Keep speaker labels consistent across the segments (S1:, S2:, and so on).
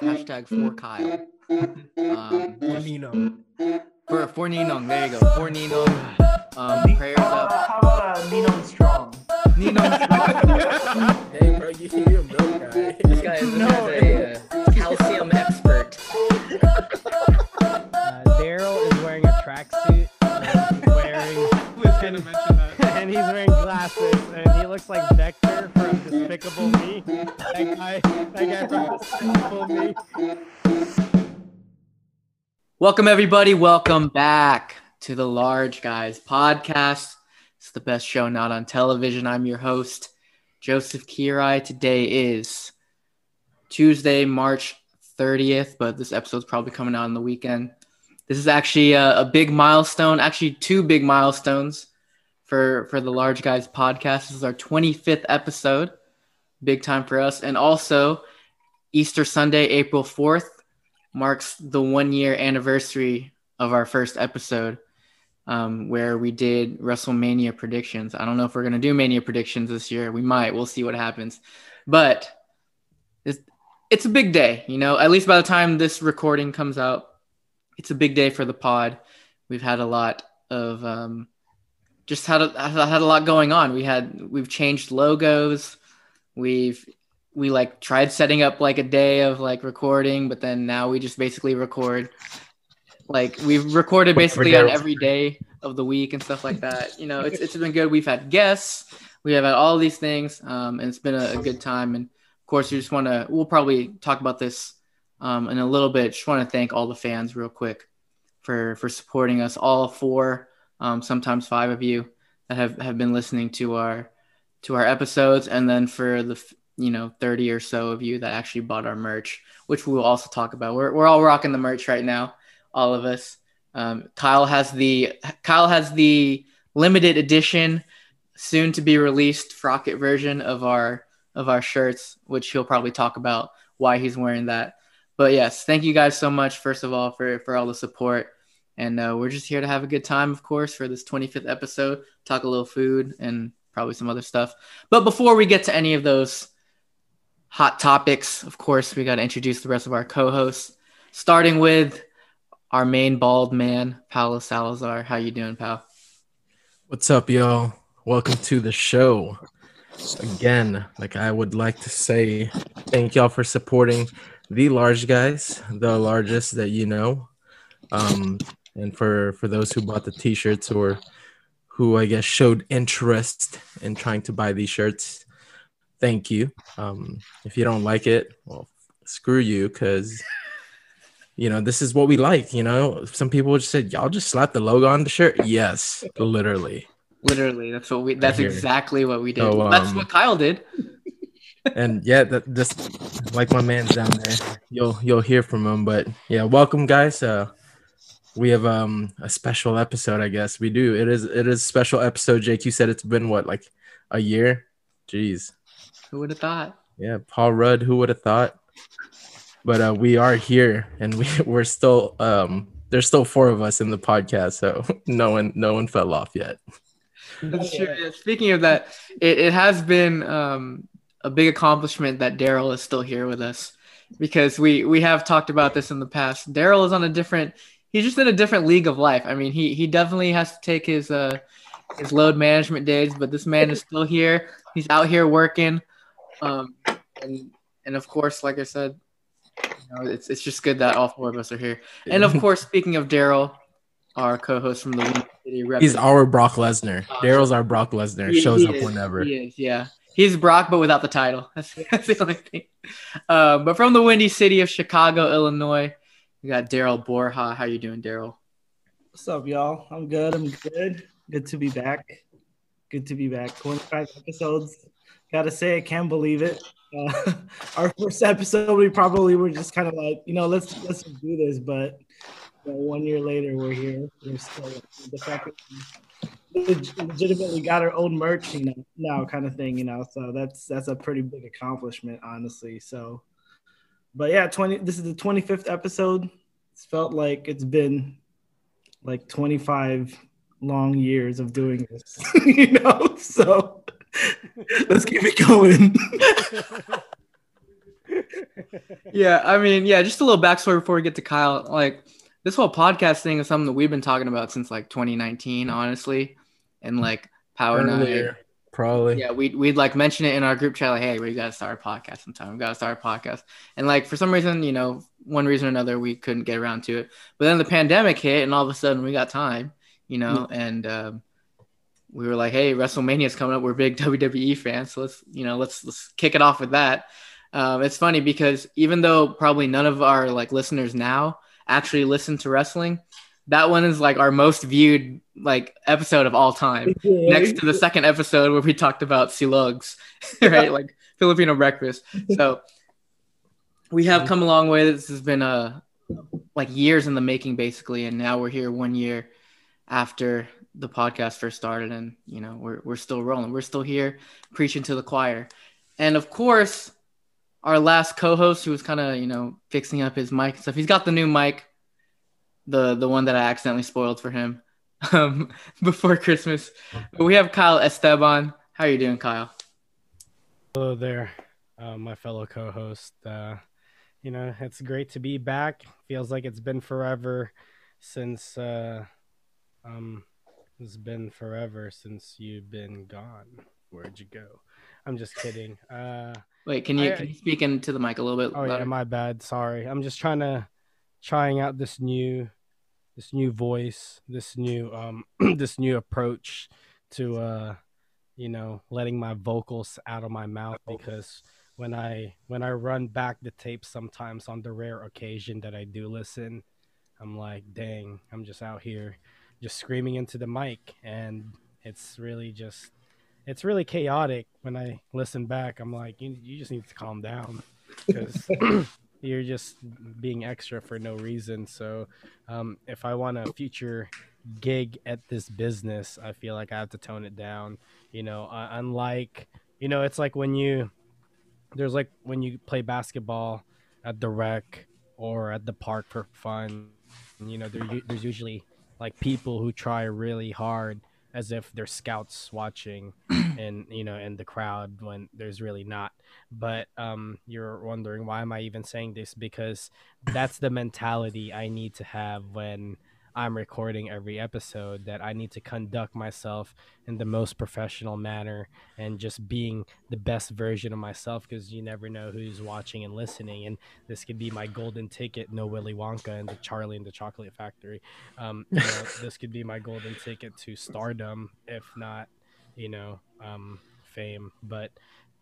S1: hashtag for Kyle. Um,
S2: For Nino.
S1: for for Ninong, there you go. For Ninong. Um, prayers up.
S3: How about uh, Nino Strong?
S1: Ninong.
S2: Hey, bro, you hear him, bro, guy.
S1: This guy is, this guy's a uh, calcium expert.
S4: Uh, Daryl is wearing a tracksuit. uh, he's wearing,
S5: was gonna mention that.
S4: And he's wearing glasses, and he looks like Vector from Despicable Me. That guy, that guy from Despicable Me.
S1: Welcome everybody. Welcome back to the Large Guys podcast. It's the best show not on television. I'm your host, Joseph Kirai. Today is Tuesday, March 30th, but this episode's probably coming out on the weekend. This is actually a, a big milestone, actually two big milestones for for the Large Guys podcast. This is our 25th episode. Big time for us. And also Easter Sunday, April 4th marks the one year anniversary of our first episode um, where we did WrestleMania predictions. I don't know if we're going to do Mania predictions this year. We might. We'll see what happens. But it's, it's a big day, you know, at least by the time this recording comes out, it's a big day for the pod. We've had a lot of um, just had a, had a lot going on. We had we've changed logos. We've we like tried setting up like a day of like recording, but then now we just basically record. Like we've recorded basically on every day of the week and stuff like that. You know, it's it's been good. We've had guests, we have had all these things, um, and it's been a, a good time. And of course, we just want to. We'll probably talk about this um, in a little bit. Just want to thank all the fans real quick for for supporting us. All four, um, sometimes five of you that have have been listening to our to our episodes, and then for the you know 30 or so of you that actually bought our merch, which we will also talk about. We're we're all rocking the merch right now, all of us. Um, Kyle has the Kyle has the limited edition, soon to be released Frocket version of our of our shirts, which he'll probably talk about why he's wearing that. But yes, thank you guys so much, first of all, for for all the support. And uh, we're just here to have a good time, of course, for this 25th episode, talk a little food and probably some other stuff. But before we get to any of those hot topics, of course, we got to introduce the rest of our co-hosts, starting with our main bald man, Paulo Salazar. How you doing, pal?
S2: What's up, y'all? Welcome to the show. Again, like I would like to say, thank y'all for supporting the large guys, the largest that you know. Um, and for for those who bought the t-shirts or who I guess showed interest in trying to buy these shirts, thank you. Um, if you don't like it, well, screw you, because you know this is what we like. You know, some people just said, "Y'all just slap the logo on the shirt." Yes, literally.
S1: Literally, that's what we. That's
S2: here.
S1: exactly what we did.
S2: So,
S1: that's
S2: um,
S1: what Kyle did.
S2: and yeah, that just like my man's down there. You'll you'll hear from him. But yeah, welcome guys. Uh we have um a special episode, I guess. We do. It is it is a special episode. Jake, you said it's been what, like a year? Jeez.
S1: Who would have thought?
S2: Yeah, Paul Rudd, who would have thought? But uh we are here and we we're still um there's still four of us in the podcast, so no one no one fell off yet.
S1: That's true. Yeah, Speaking of that, it, it has been um, a big accomplishment that Daryl is still here with us because we we have talked about this in the past. Daryl is on a different. He's just in a different league of life. I mean, he he definitely has to take his uh his load management days, but this man is still here. He's out here working, um, and and of course, like I said, you know, it's it's just good that all four of us are here. And of course, speaking of Daryl, our co-host from the Windy City Rep.
S2: He's our Brock Lesnar. Daryl's our Brock Lesnar.
S1: He-
S2: Shows
S1: he
S2: up
S1: is.
S2: whenever.
S1: He is, yeah. He's Brock, but without the title. That's, that's the only thing. Uh, but from the windy city of Chicago, Illinois, we got Daryl Borja. How you doing, Daryl?
S3: What's up, y'all? I'm good. I'm good. Good to be back. Good to be back. 25 episodes. Gotta say, I can't believe it. Uh, our first episode, we probably were just kind of like, you know, let's let's do this. But you know, one year later, we're here. We're still the fact that we legitimately got our own merch, you know, now kind of thing, you know. So that's that's a pretty big accomplishment, honestly. So, but yeah, 20. This is the 25th episode. It's felt like it's been like 25 long years of doing this, you know. So let's keep it going.
S1: yeah, I mean, yeah, just a little backstory before we get to Kyle. Like this whole podcast thing is something that we've been talking about since like 2019, honestly. And like Power Night.
S2: Probably.
S1: Yeah, we'd we'd like mention it in our group chat, like, hey, we gotta start a podcast sometime. We gotta start a podcast. And like for some reason, you know, one reason or another, we couldn't get around to it. But then the pandemic hit, and all of a sudden we got time, you know, and um, we were like, hey, WrestleMania's coming up. We're big WWE fans, so let's you know let's let's kick it off with that. Um, it's funny because even though probably none of our like listeners now actually listen to wrestling, that one is like our most viewed like episode of all time, next to the second episode where we talked about silogs, right? like Filipino breakfast. So we have come a long way. This has been a uh, like years in the making, basically, and now we're here one year after the podcast first started, and you know we're we're still rolling. We're still here preaching to the choir, and of course, our last co-host who was kind of you know fixing up his mic and stuff. He's got the new mic, the the one that I accidentally spoiled for him um, before Christmas. But we have Kyle Esteban. How are you doing, Kyle?
S4: Hello there, uh, my fellow co-host. Uh, you know, it's great to be back. Feels like it's been forever since uh, um, it's been forever since you've been gone. Where'd you go? I'm just kidding. Uh,
S1: Wait, can you, I, can you speak into the mic a little bit?
S4: Oh louder? yeah, my bad. Sorry. I'm just trying to trying out this new this new voice, this new um this new approach to uh you know, letting my vocals out of my mouth because when I when I run back the tape sometimes on the rare occasion that I do listen, I'm like, dang, I'm just out here just screaming into the mic and it's really just it's really chaotic when I listen back. I'm like, you, you just need to calm down because you're just being extra for no reason. So, um, if I want a future gig at this business, I feel like I have to tone it down. You know, uh, unlike, you know, it's like when you, there's like when you play basketball at the rec or at the park for fun, you know, there, there's usually like people who try really hard as if they're scouts watching and you know in the crowd when there's really not. But um you're wondering why am i even saying this? Because that's the mentality i need to have when I'm recording every episode that I need to conduct myself in the most professional manner and just being the best version of myself because you never know who's watching and listening. And this could be my golden ticket, no Willy Wonka and the Charlie and the Chocolate Factory. Um, you know, this could be my golden ticket to stardom, if not, you know, um, fame. But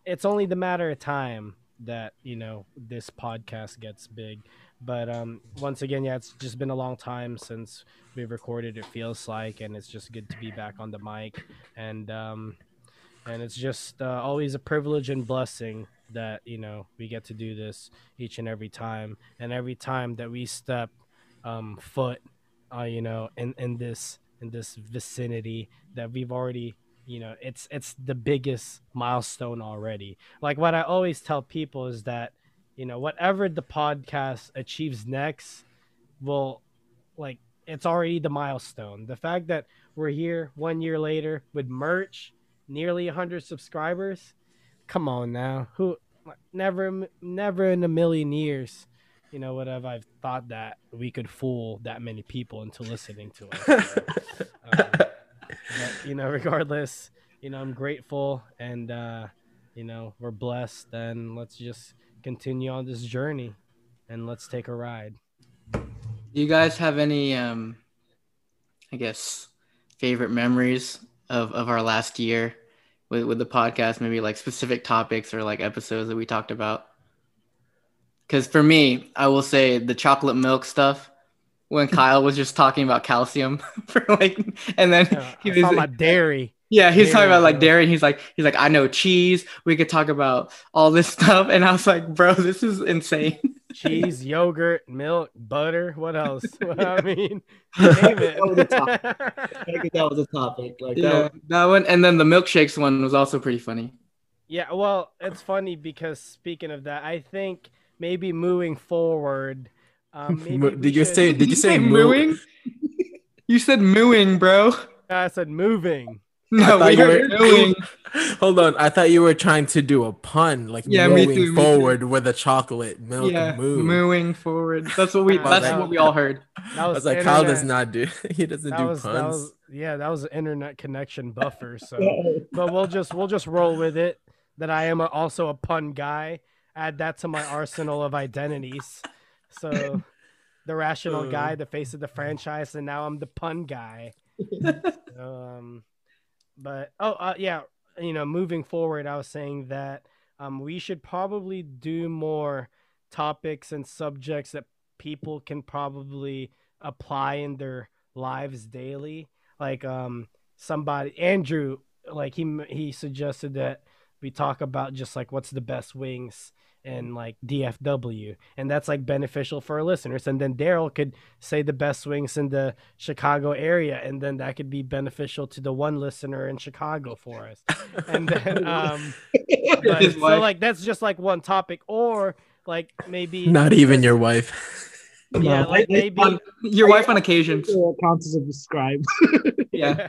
S4: it's only the matter of time that you know this podcast gets big but um, once again, yeah, it's just been a long time since we've recorded. It feels like, and it's just good to be back on the mic, and um, and it's just uh, always a privilege and blessing that you know we get to do this each and every time, and every time that we step um, foot, uh, you know, in in this in this vicinity that we've already you know it's it's the biggest milestone already like what i always tell people is that you know whatever the podcast achieves next will like it's already the milestone. The fact that we're here one year later with merch nearly 100 subscribers come on now. Who never never in a million years you know would have i thought that we could fool that many people into listening to us um, but, you know regardless you know i'm grateful and uh you know we're blessed and let's just continue on this journey and let's take a ride.
S1: Do you guys have any um I guess favorite memories of, of our last year with, with the podcast, maybe like specific topics or like episodes that we talked about? Because for me, I will say the chocolate milk stuff when Kyle was just talking about calcium for like, and then
S4: yeah, he was talking about dairy.
S1: Yeah, he's talking about like dairy. He's like, he's like, I know cheese. We could talk about all this stuff, and I was like, bro, this is insane.
S4: cheese, yogurt, milk, butter. What else? I mean, name it. that, was a topic.
S1: that was a topic. Like yeah, that, that one, and then the milkshakes one was also pretty funny.
S4: Yeah, well, it's funny because speaking of that, I think maybe moving forward. Um,
S2: did you should... say? Did you say mooing?
S1: you said mooing, bro.
S4: I said moving.
S1: No, we
S2: you
S1: were
S2: were-
S1: doing.
S2: Hold on, I thought you were trying to do a pun, like
S1: Yeah,
S2: moving
S1: too, me too.
S2: forward with a chocolate milk
S1: Yeah,
S2: moo.
S1: moving forward. That's what we. That's
S2: that-
S1: what we all heard.
S4: That
S2: I
S4: was,
S2: was like, Kyle does not do. He doesn't
S4: That
S2: do
S4: was,
S2: puns.
S4: that was yeah, that was an internet connection buffer. So, but we'll just we'll just roll with it. That I am a, also a pun guy. Add that to my arsenal of identities. So, the rational
S2: Uh.
S4: guy, the face of the franchise, and now I'm the pun guy. um, but oh uh, yeah, you know, moving forward, I was saying that um, we should probably do more topics and subjects that people can probably apply in their lives daily. Like um, somebody Andrew, like he he suggested that we talk about just like what's the best wings and like DFW, and that's like beneficial for our listeners. And then Daryl could say the best wings in the Chicago area, and then that could be beneficial to the one listener in Chicago for us. And then, um, but- so like that's just like one topic, or like maybe
S2: Not even your wife.
S4: yeah, like maybe
S1: On, your wife on occasion.
S3: It counts as a subscribe.
S1: Yeah.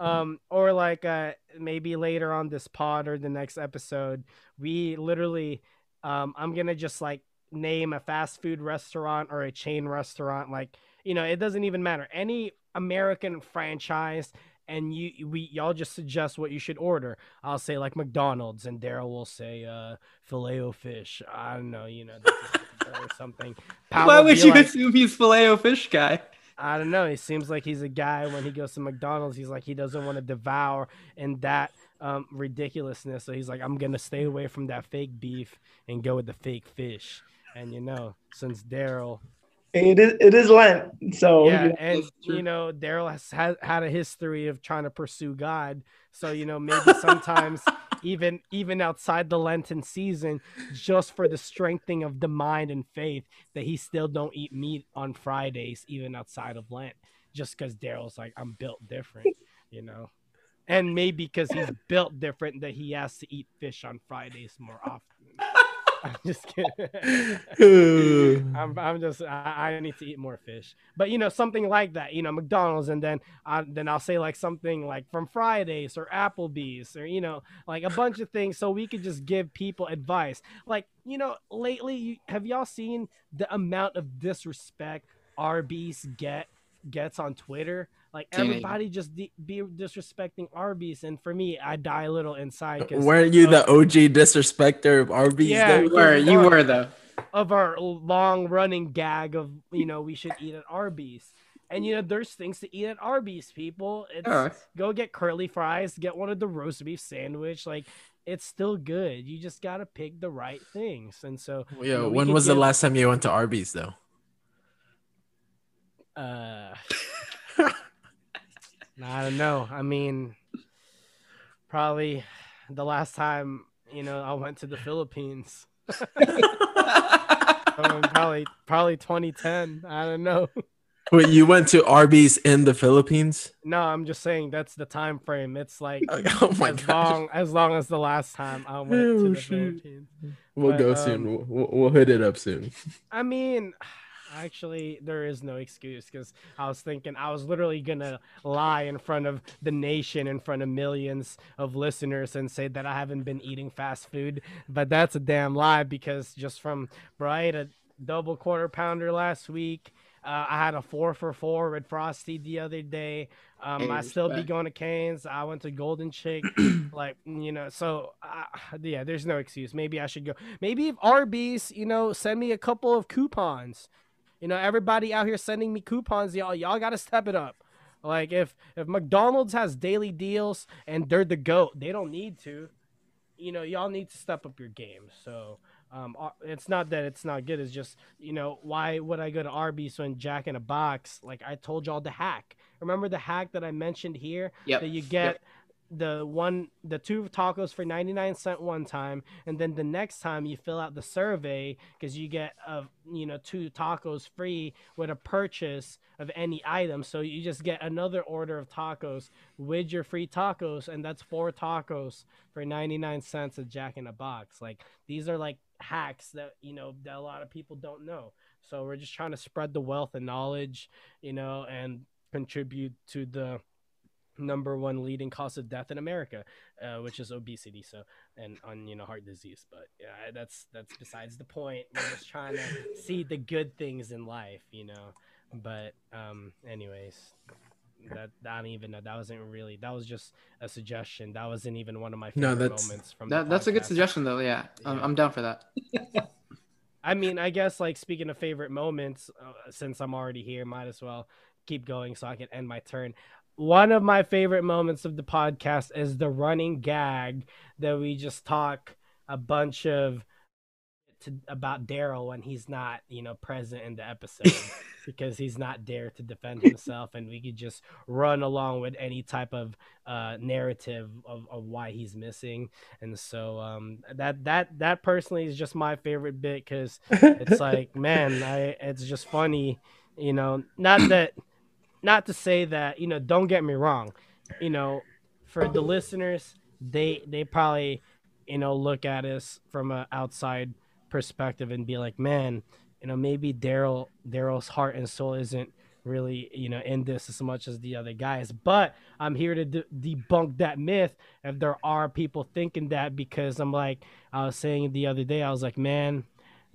S4: Um or like uh maybe later on this pod or the next episode we literally um i'm gonna just like name a fast food restaurant or a chain restaurant like you know it doesn't even matter. Any american franchise and you we y'all just suggest what you should order. I'll say like mcdonald's and daryl will say uh filet o fish i don't know you know or something. Pat
S1: Why would you
S4: like-
S1: assume he's filet o fish guy?
S4: I don't know. He seems like he's a guy when he goes to McDonald's. He's like he doesn't want to devour in that um, ridiculousness. So he's like, I'm gonna stay away from that fake beef and go with the fake fish. And you know, since Daryl,
S3: it is it is Lent, so
S4: yeah,
S3: you know,
S4: and you know, Daryl has had, had a history of trying to pursue God. So you know, maybe sometimes even even outside the Lenten season, just for the strengthening of the mind and faith, that he still don't eat meat on Fridays, even outside of Lent, just because Daryl's like, I'm built different, you know. And maybe because he's built different, that he has to eat fish on Fridays more often. I'm just kidding. I'm, I'm just I, I need to eat more fish. But you know something like that you know mcdonald's and then I, then i'll say like something like from fridays or applebee's or you know like a bunch of things so we could just give people advice. Like you know lately you, have y'all seen the amount of disrespect arby's get gets on twitter like
S1: Teenage.
S4: everybody just de- be disrespecting arby's and for me i die a little inside because
S2: Weren't you the OG disrespecter of Arby's?
S4: Yeah,
S2: though?
S1: You were. You were though.
S4: of our long running gag of you know we should eat at Arby's. And you know there's things to eat at Arby's, people. It's
S1: Yeah.
S4: go get curly fries, get one of the roast beef sandwich. Like it's still good. You just gotta pick the right things. And so
S2: Yo,
S4: you know,
S2: when
S4: could
S2: was the last time you went to Arby's though?
S4: uh I don't know. I mean probably the last time, you know, I went to the Philippines. Um, probably probably 2010. I don't know.
S2: Wait, you went to Arby's in the Philippines?
S4: No, I'm just saying that's the time frame. It's like
S2: Oh my
S4: as
S2: god.
S4: long as long as the last time I went
S2: Oh,
S4: to the
S2: shoot.
S4: Philippines.
S2: We'll
S4: but,
S2: go
S4: um,
S2: soon. We'll, we'll, we'll hit it up soon.
S4: I mean, actually, there is no excuse because I was thinking I was literally gonna lie in front of the nation, in front of millions of listeners, and say that I haven't been eating fast food. But that's a damn lie because just from bro, I ate a double quarter pounder last week. Uh, I had a four for four with Frosty the other day. Um,
S1: Hey,
S4: I still be going to Canes. I went to Golden Chick, like you know. So uh, yeah, there's no excuse. Maybe I should go. Maybe if Arby's, you know, send me a couple of coupons. You know, everybody out here sending me coupons, y'all. Y'all got to step it up. Like if if McDonald's has daily deals and they're the goat, they don't need to. You know, y'all need to step up your game. So um, uh, it's not that it's not good. It's just you know why would I go to Arby's when Jack in a Box? Like I told y'all the hack. Remember the hack that I mentioned here
S1: Yep.
S4: that you get the one the two tacos for 99 cent one time and then the next time you fill out the survey because you get a you know two tacos free with a purchase of any item. So you just get another order of tacos with your free tacos and that's four tacos for 99 cents at jack in a box. Like these are like hacks that you know that a lot of people don't know. So we're just trying to spread the wealth and knowledge you know and contribute to the number one leading cause of death in America, uh, which is obesity. So and on you know heart disease. But yeah, that's that's besides the point. We're just trying to see the good things in life, you know. But um, anyways, that I don't even know. That wasn't really. That was just a suggestion. That wasn't even one of my
S2: No,
S4: favorite
S2: that's-
S4: moments from.
S1: That, that's a good suggestion, though. Yeah, I'm,
S4: Yeah.
S1: I'm down for that.
S4: I mean, I guess like speaking of favorite moments, uh, since I'm already here, might as well keep going so I can end my turn. One of my favorite moments of the podcast is the running gag that we just talk a bunch of to, about Daryl when he's not, you know, present in the episode because he's not there to defend himself, and we could just run along with any type of uh, narrative of, of why he's missing, and so um, that that that personally is just my favorite bit because it's like man i it's just funny you know not that not to say that you know don't get me wrong you know for the listeners they they probably you know look at us from an outside perspective and be like man you know maybe daryl daryl's heart and soul isn't really you know in this as much as the other guys but i'm here to de- debunk that myth if there are people thinking that because i'm like i was saying the other day i was like man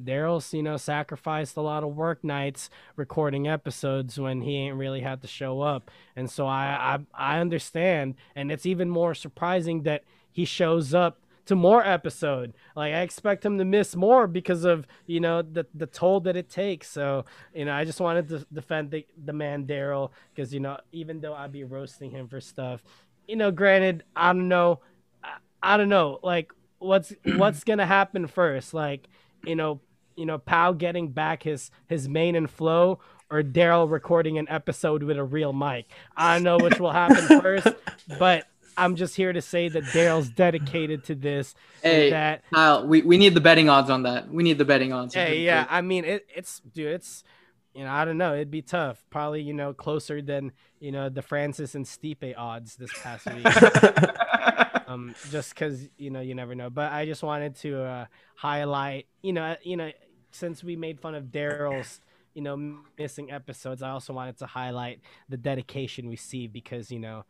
S4: Daryl's, you know, sacrificed a lot of work nights recording episodes when he ain't really had to show up. And so I, I I understand. And it's even more surprising that he shows up to more episode. Like I expect him to miss more because of, you know, the the toll that it takes. So, you know, I just wanted to defend the, the man Daryl because, you know, even though I'd be roasting him for stuff, you know, granted, I don't know. I, I don't know. Like what's what's gonna happen first? Like, you know, you know, Pow getting back his his mane and flow, or Daryl recording an episode with a real mic. I don't know which will happen first, but I'm just here to say that Daryl's dedicated to this.
S1: Hey,
S4: that
S1: Kyle, we, we need the betting odds on that. We need the betting odds.
S4: hey, yeah, I mean it, it's dude, it's you know, I don't know, it'd be tough. Probably, you know, closer than, you know, the Francis and Stipe odds this past week. um just because you know you never know. But i just wanted to uh highlight you know you know since we made fun of daryl's you know missing episodes i also wanted to highlight the dedication we see because you know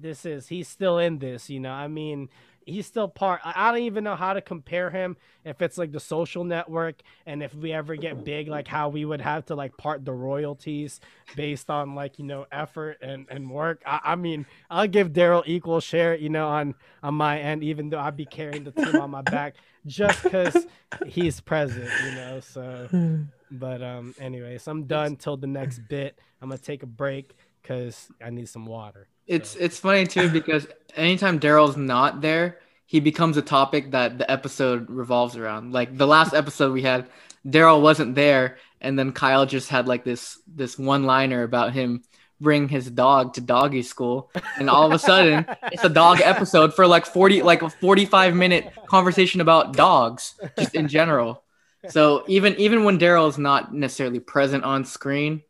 S4: this is he's still in this you know. I mean he's still part i don't even know how to compare him if it's like the social network and if we ever get big like how we would have to like part the royalties based on like you know effort and and work. I, I mean i'll give daryl equal share you know on on my end even though i'd be carrying the team on my back just because he's present you know so. But um anyways i'm done till the next bit. I'm gonna take a break because i need some water
S1: It's
S4: So-
S1: it's funny too because anytime Daryl's not there, he becomes a topic that the episode revolves around. Like the last episode we had, Daryl wasn't there, and then Kyle just had like this this one liner about him bring his dog to doggy school, and all of a sudden it's a dog episode for like forty like a forty five minute conversation about dogs just in general. So even even when Daryl's not necessarily present on screen,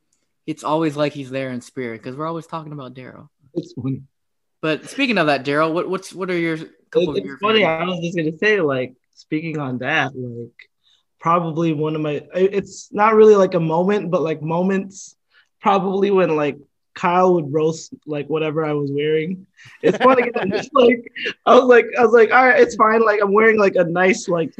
S1: it's always like he's there in spirit because we're always talking about Daryl.
S3: It's funny.
S1: But speaking of that, Daryl, what what's what are your couple
S3: It-
S1: of your
S3: it's funny.
S1: favorites?
S3: I was just gonna say, like, speaking on that, like, probably one of my. It's not really like a moment, but like moments. Probably when like Kyle would roast like whatever I was wearing. It's funny. I'm just like I was like I was like, all right, it's fine. Like I'm wearing like a nice like.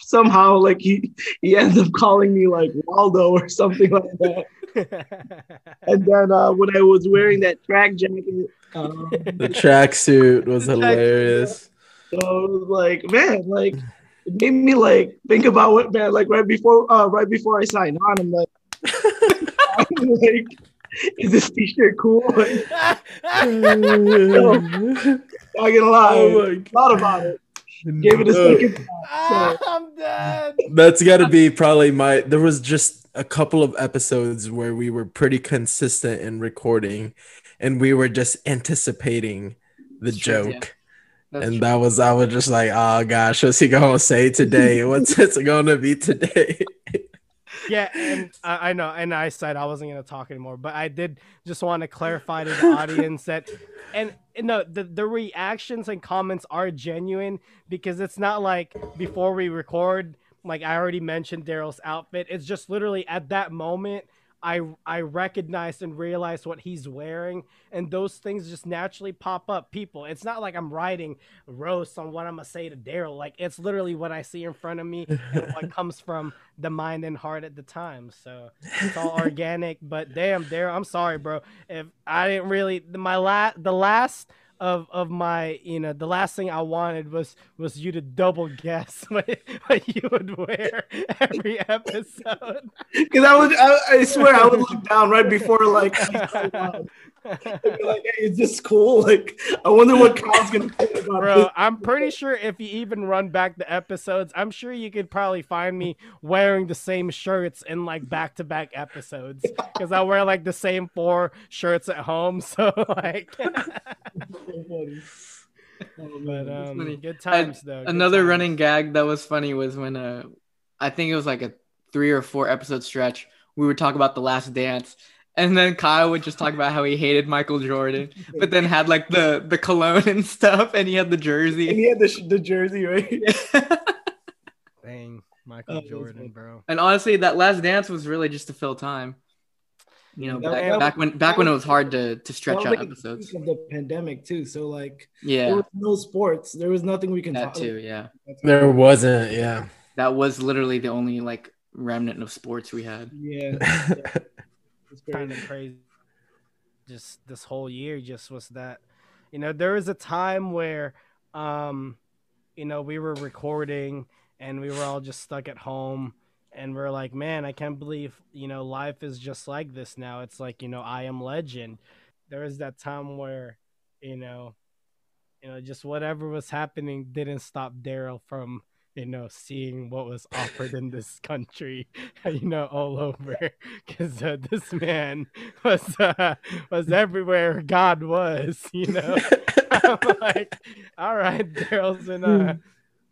S3: Somehow, like he he ends up calling me like Waldo or something like that. And then uh, when I was wearing that track jacket, um,
S2: The tracksuit was hilarious.
S3: So it was like, man, like it made me like think about what man, like right before uh right before I signed on, I'm like, I'm like is this t-shirt cool? Like, not gonna lie,
S2: Oh
S3: thought about it. Gave it a
S2: No.
S3: second.
S4: Ah, I'm dead.
S2: That's got to be probably my. There was just a couple of episodes where we were pretty consistent in recording, and we were just anticipating the
S1: That's true, yeah.
S2: joke.
S1: That's
S2: and
S1: true.
S2: that was I was just like, oh gosh, what's he gonna say today? What's it gonna be today?
S4: Yeah, and I, I know, and I said I wasn't gonna talk anymore, but I did just want to clarify to the audience that, and, and no, the the reactions and comments are genuine because it's not like before we record, like I already mentioned Daryl's outfit. It's just literally at that moment I I recognize and realize what he's wearing, and those things just naturally pop up. People, it's not like I'm writing roast on what I'm gonna say to Daryl. Like it's literally what I see in front of me and what comes from the mind and heart at the time. So it's all organic. But damn, Daryl, I'm sorry, bro. If I didn't really my last the last of of my you know the last thing I wanted was was you to double guess what, what you would wear every episode.
S3: Because I would, I, I, swear, I would look down right before like, like, hey, is this cool? Like, I wonder what Kyle's gonna think about
S4: Bro,
S3: this.
S4: I'm pretty sure if you even run back the episodes, I'm sure you could probably find me wearing the same shirts in like back to back episodes because I wear like the same four shirts at home. So like.
S3: Oh,
S4: But
S3: man.
S4: um,
S1: funny.
S4: good times though. good
S1: Another
S4: times.
S1: running gag that was funny was when uh I think it was like a three or four episode stretch. We would talk about the last dance. And then Kyle would just talk about how he hated Michael Jordan, but then had like the the cologne and stuff, and he had the jersey.
S3: and he had the, the jersey, right?
S4: Dang, Michael
S3: Oh,
S4: Jordan, bro.
S1: and honestly, that last dance was really just to fill time. You know,
S3: That-
S1: back,
S3: that-
S1: back when back when it was hard to to stretch out
S3: like,
S1: episodes.
S3: of the pandemic too. So like, there
S1: Yeah,
S3: was no sports. There was nothing we can
S1: that
S3: talk.
S1: too. Yeah,
S2: There wasn't, yeah.
S1: that was literally the only like remnant of sports we had.
S3: Yeah, it's
S4: kind of crazy. Just this whole year just was that, you know, there was a time where, um, you know, we were recording and we were all just stuck at home and we're like, man, I can't believe, you know, life is just like this now. It's like, you know, I am legend. There was that time where, you know, you know, just whatever was happening didn't stop Daryl from, you know, seeing what was offered in this country, you know, all over, because uh, this man was uh, was everywhere God was, you know. I'm like, all right, Daryl's in. Uh,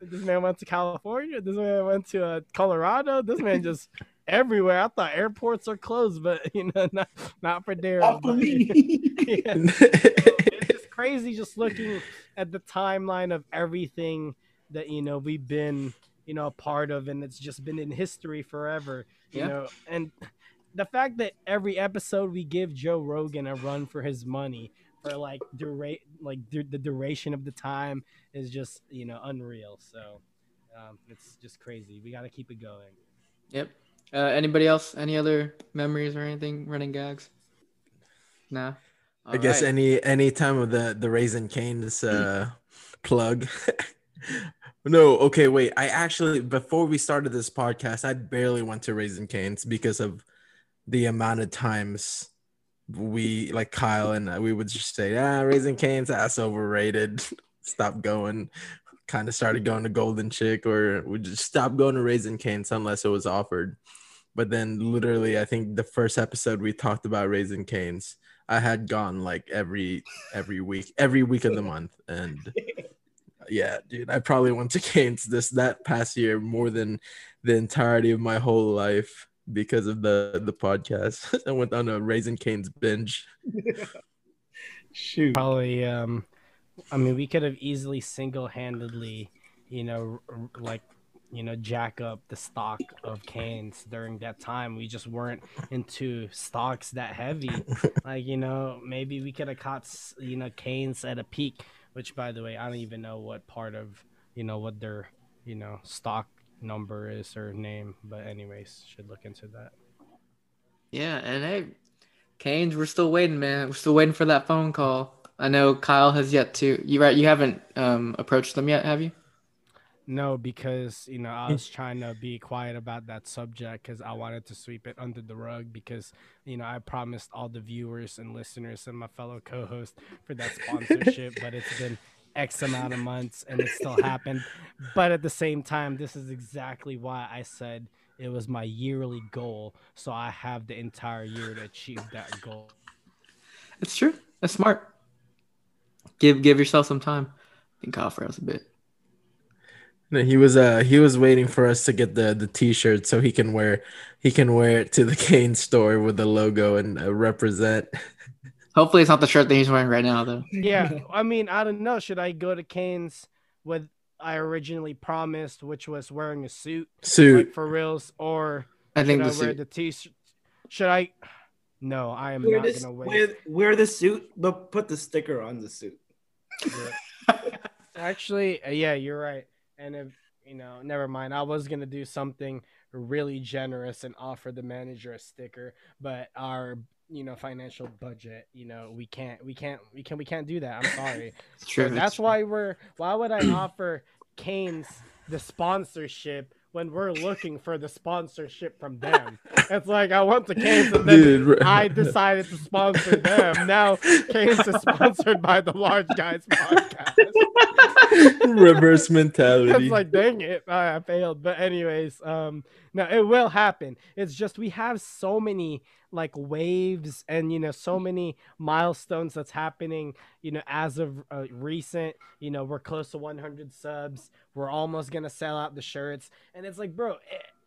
S4: this man went to California. This man went to uh, Colorado. This man just everywhere. I thought airports are closed, but you know, not not for Daryl.
S3: Not for me.
S4: yeah it's just crazy just looking at the timeline of everything that you know we've been you know a part of and it's just been in history forever you
S1: Yeah.
S4: know and the fact that every episode we give joe rogan a run for his money for like dura- like du- the duration of the time is just you know unreal so um, it's just crazy we got to keep it going
S1: Yep. Uh, anybody else? Any other memories or anything? Running gags? Nah.
S2: I guess
S1: Alright.
S2: any any time of the the Raising Cane's uh plug. no, okay, wait. I actually before we started this podcast, I barely went to Raising Cane's because of the amount of times we like Kyle and we would just say, ah, Raising Cane's, that's overrated. Stop going. Kind of started going to Golden Chick or we just stopped going to Raising Cane's unless it was offered. But then literally, I think the first episode we talked about Raising Cane's. I had gone like every every week, every week of the month, and yeah, dude, I probably went to Canes this that past year more than the entirety of my whole life because of the the podcast. I went on a Raising Cane's binge.
S3: Shoot.
S4: probably um i mean we could have easily single-handedly you know r- r- like you know jack up the stock of canes during that time we just weren't into stocks that heavy like you know maybe we could have caught you know canes at a peak which by the way i don't even know what part of you know what their you know stock number is or name but anyways should look into that
S1: Yeah, and hey, Canes, we're still waiting, man. We're still waiting for that phone call. I know Kyle has yet to. You right? You haven't um approached them yet, have you?
S4: No, because you know I was trying to be quiet about that subject because I wanted to sweep it under the rug because you know I promised all the viewers and listeners and my fellow co-host for that sponsorship, but it's been X amount of months and it still happened. But at the same time, this is exactly why I said it was my yearly goal, so I have the entire year to achieve that goal.
S1: It's true. That's smart. Give give yourself some time. Think Farrell's a bit.
S2: No, he was uh he was waiting for us to get the the t-shirt so he can wear he can wear it to the Cane store with the logo and uh, represent.
S1: Hopefully, it's not the shirt that he's wearing right now, though.
S4: Yeah, I mean, I don't know. Should I go to Canes with I originally promised, which was wearing a suit?
S2: Suit.
S4: like for reals, or
S1: I think
S4: should
S1: the
S4: I wear
S1: suit.
S4: the t-shirt? should I? No, I am
S3: Wear
S4: not
S3: this,
S4: gonna wait.
S3: wear, wear the suit, but put the sticker on the suit.
S4: Actually, uh, yeah, you're right. And if you know, never mind. I was gonna do something really generous and offer the manager a sticker, but our you know financial budget, you know, we can't, we can't, we can, we can't do that. I'm sorry.
S1: It's true.
S4: So that's why we're. Why would I offer Canes the sponsorship when we're looking for the sponsorship from them? It's like I want the Canes, and then
S2: Dude,
S4: I decided to sponsor them. Now Canes is sponsored by the Large Guys podcast.
S2: reverse mentality.
S4: It's like, dang it, I failed. But anyways, um, no, it will happen. It's just we have so many like waves and you know so many milestones that's happening. You know, as of uh, recent, you know, we're close to 100 subs. We're almost gonna sell out the shirts, and it's like, bro,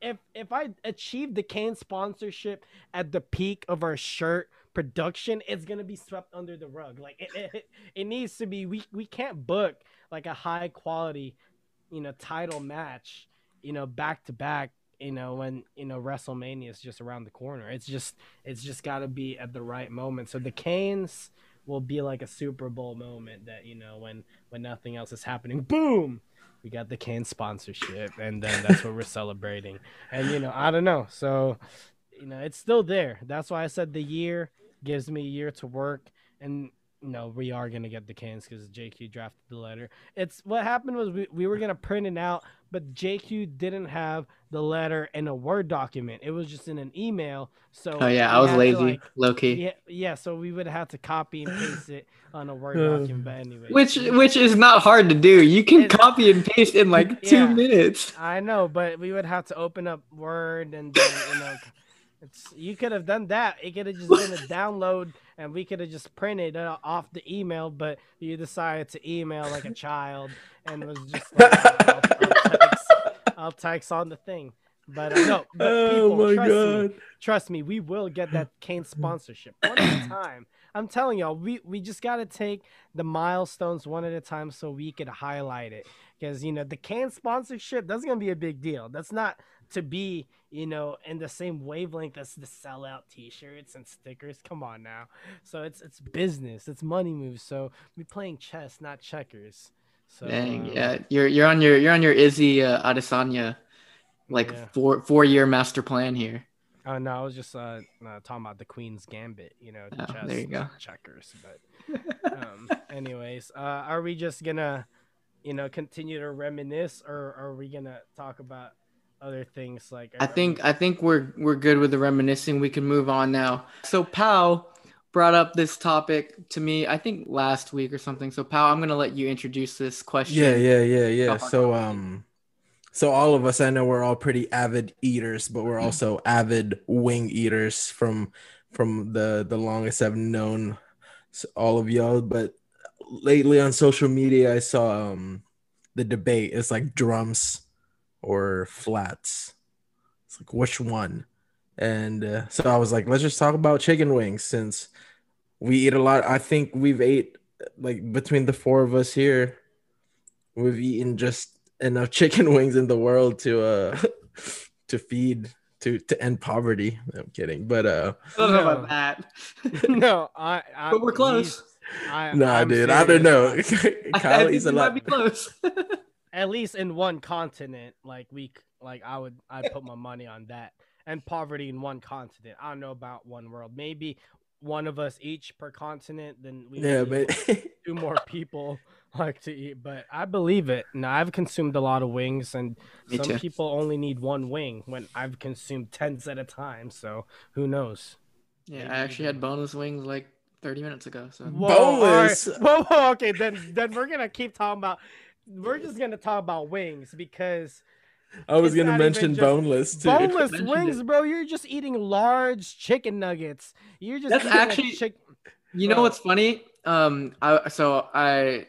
S4: if if I achieve the Cane sponsorship at the peak of our shirt production, it's gonna be swept under the rug. Like it, it, it needs to be. We we can't book like a high quality, you know, title match, you know, back to back, you know, when you know WrestleMania is just around the corner. It's just it's just got to be at the right moment. So the Canes will be like a Super Bowl moment that you know when when nothing else is happening, boom, we got the Cane sponsorship, and then that's what we're celebrating. And you know, I don't know, so you know, it's still there. That's why I said the year gives me a year to work, and no, we are gonna get the cans because JQ drafted the letter. It's what happened was we, we were gonna print it out, but JQ didn't have the letter in a Word document. It was just in an email. So
S1: Oh yeah, I was lazy,
S4: like-
S1: low key.
S4: yeah, yeah. So we would have to copy and paste it on a Word document. But anyway,
S1: Which which is not hard to do. You can
S4: It-
S1: copy and paste in like two minutes.
S4: I know, but we would have to open up Word and then, you know, it's you could have done that. It could have just been a download, and we could have just printed it off the email. But you decided to email like a child and was just like, I'll, I'll, text, I'll text on the thing. But uh, no, but
S2: oh
S4: people,
S2: my
S4: trust me, trust me, we will get that Cane sponsorship one at a time. I'm telling y'all, we, we just got to take the milestones one at a time so we could highlight it. Because, you know, the Cane sponsorship, that's going to be a big deal. That's not to be, you know, in the same wavelength as the sellout t shirts and stickers. Come on now. So it's it's business, it's money moves. So we playing chess, not checkers. So,
S1: Dang,
S4: um,
S1: yeah, you're you're on your you're on your Izzy uh, Adesanya, like
S4: Yeah.
S1: four four year master plan here.
S4: Oh no, I was just uh, uh talking about the Queen's Gambit, you know, the
S1: Oh,
S4: chess,
S1: there you go.
S4: checkers. But um, anyways, uh, are we just gonna, you know, continue to reminisce, or are we gonna talk about other things like?
S1: I
S4: are
S1: think
S4: we-
S1: I think we're we're good with the reminiscing. We can move on now. So Pow brought up this topic to me. I think last week or something. So Pow, I'm gonna let you introduce this question.
S2: Yeah, yeah, yeah, yeah. So um so all of us I know we're all pretty avid eaters, but we're also avid wing eaters from from the the longest I've known all of y'all, but lately on social media I saw um the debate it's like drums or flats. It's like which one? And uh, so I was like, let's just talk about chicken wings since we eat a lot. I think we've ate like between the four of us here, we've eaten just enough chicken wings in the world to uh to feed to to end poverty. I'm kidding, but uh
S1: I don't know
S4: No.
S1: about that,
S4: no, I, I
S1: but we're close.
S4: I,
S2: nah,
S4: I'm
S2: dude, I don't
S4: serious.
S2: know.
S1: I, I
S2: Kyle
S1: think
S2: eats a
S1: we might
S2: lot.
S1: be close.
S4: At least in one continent, like we, like I would, I put my money on that. And poverty in one continent. I don't know about one world. Maybe one of us each per continent. Then we
S2: Yeah, but
S4: two more people like to eat. But I believe it. Now I've consumed a lot of wings, and
S1: Me
S4: some
S1: too.
S4: people only need one wing when I've consumed tens at a time. So who knows?
S1: yeah, I actually had boneless wings like 30 minutes ago. So
S4: Whoa, all right.
S2: Boneless.
S4: Whoa, whoa, okay, then then we're gonna keep talking about. We're just gonna talk about wings because
S2: I was gonna
S4: not even
S2: mention
S4: just
S2: boneless too.
S4: boneless wings,
S1: it.
S4: bro. You're just eating large chicken nuggets. You're just
S1: That's actually-
S4: chick-
S1: You know what's funny? Um, I so I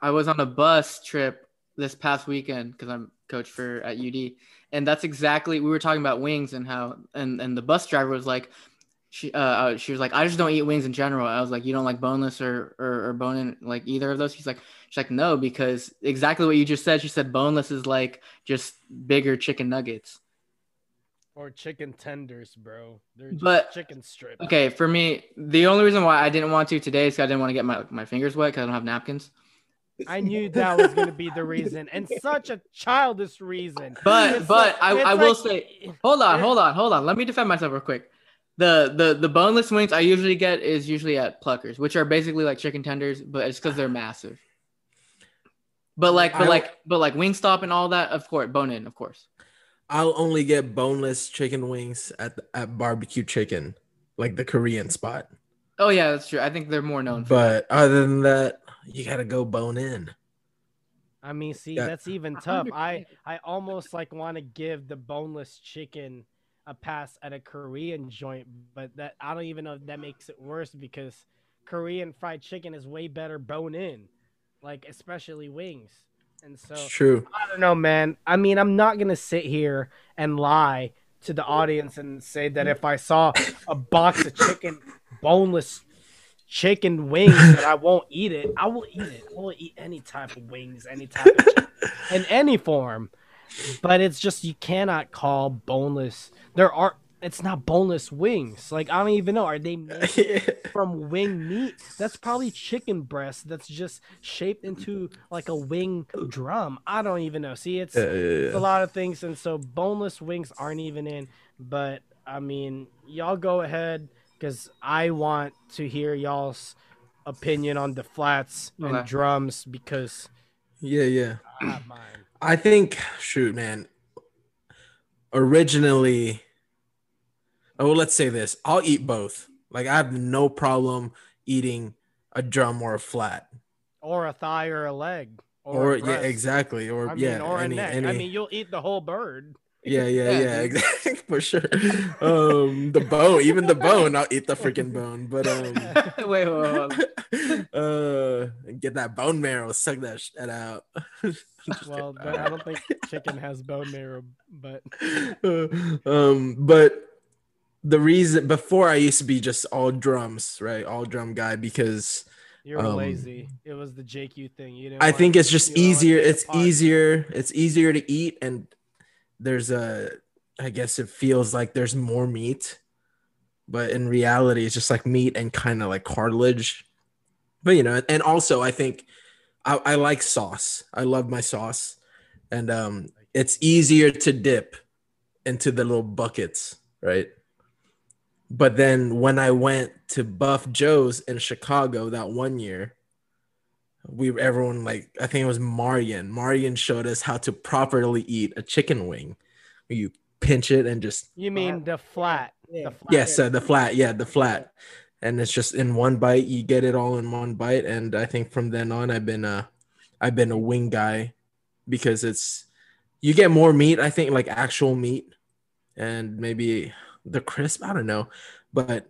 S1: I was on a bus trip this past weekend because I'm coach for at UD, and that's exactly we were talking about wings and how and and the bus driver was like, she uh uh, she was like I just don't eat wings in general. I was like you don't like boneless or or, or bone in like either of those. She's like she's like no because exactly what you just said. She said boneless is like just bigger chicken nuggets.
S4: Or chicken tenders, bro. They're just
S1: But-
S4: chicken strips.
S1: Okay, for me, the only reason why I didn't want to today is 'cause I didn't want to get my, my fingers wet because I don't have napkins.
S4: I knew that was gonna be the reason, and such a childish reason.
S1: But
S4: It's
S1: but
S4: like-
S1: I, I will say, hold on, hold on, hold on. Let me defend myself real quick. The the the boneless wings I usually get is usually at Pluckers, which are basically like chicken tenders, but it's because they're massive. But like, but
S2: I-
S1: like, but like Wingstop and all that, of course, bone in, of course.
S2: I'll only get boneless chicken wings at at barbecue chicken, like the Korean spot.
S1: Oh yeah, that's true. I think they're more known. For
S2: But other than that, you gotta go bone in.
S4: I mean, see,
S2: Yeah.
S4: that's even tough. I I almost like want to give the boneless chicken a pass at a Korean joint, but that I don't even know if that makes it worse because Korean fried chicken is way better bone in, like especially wings. And so
S2: It's true.
S4: I don't know, man. I mean, I'm not gonna sit here and lie to the audience and say that if I saw a box of chicken, boneless chicken wings, that I won't eat it. I will eat it. I will eat any type of wings, any type of chicken, in any form. But it's just you cannot call boneless. There are. It's not boneless wings. Like I don't even know. Are they made from wing meat. That's probably chicken breast that's just shaped into like a wing drum. I don't even know. See, it's,
S2: Yeah, yeah,
S4: it's a lot of things, and so boneless wings aren't even in. But I mean, y'all go ahead because I want to hear y'all's opinion on the flats
S1: Okay.
S4: and drums because
S2: yeah, yeah.
S4: I have mine.
S2: I think, shoot, man. Originally, oh, let's say this: I'll eat both. Like I have no problem eating a drum or a flat,
S4: Or a thigh or a leg. Or,
S2: or,
S4: a
S2: yeah, exactly, or
S4: I mean,
S2: yeah,
S4: or
S2: any,
S4: a neck.
S2: any,
S4: I mean, you'll eat the whole bird.
S2: yeah, yeah,
S1: Yeah,
S2: yeah, exactly, for sure. Um, the bone, even the bone, I'll eat the freaking bone. But um,
S1: wait, wait, wait, wait.
S2: uh, get that bone marrow, suck that shit out.
S4: Well, but I don't think chicken has bone marrow, but
S2: um, but the reason before I used to be just all drums, right? All drum guy because
S4: you're
S2: Um,
S4: lazy. It was the JQ thing. You didn't
S2: I think it's just
S4: you don't wanna
S2: easier. It's easier. It's easier to eat, and there's a. I guess it feels like there's more meat, but in reality, it's just like meat and kind of like cartilage. But you know, and also I think I, I like sauce. I love my sauce, and um, it's easier to dip into the little buckets, right? But then when I went to Buff Joe's in Chicago that one year, we everyone like I think it was Marion. Marion showed us how to properly eat a chicken wing. You pinch it and just
S4: You mean the flat?
S3: Yeah.
S4: The flat.
S2: yes, uh, the flat, yeah, the flat, and it's just in one bite. You get it all in one bite, and I think from then on, I've been a, I've been a wing guy, because it's you get more meat. I think like actual meat, and maybe the crisp. I don't know, but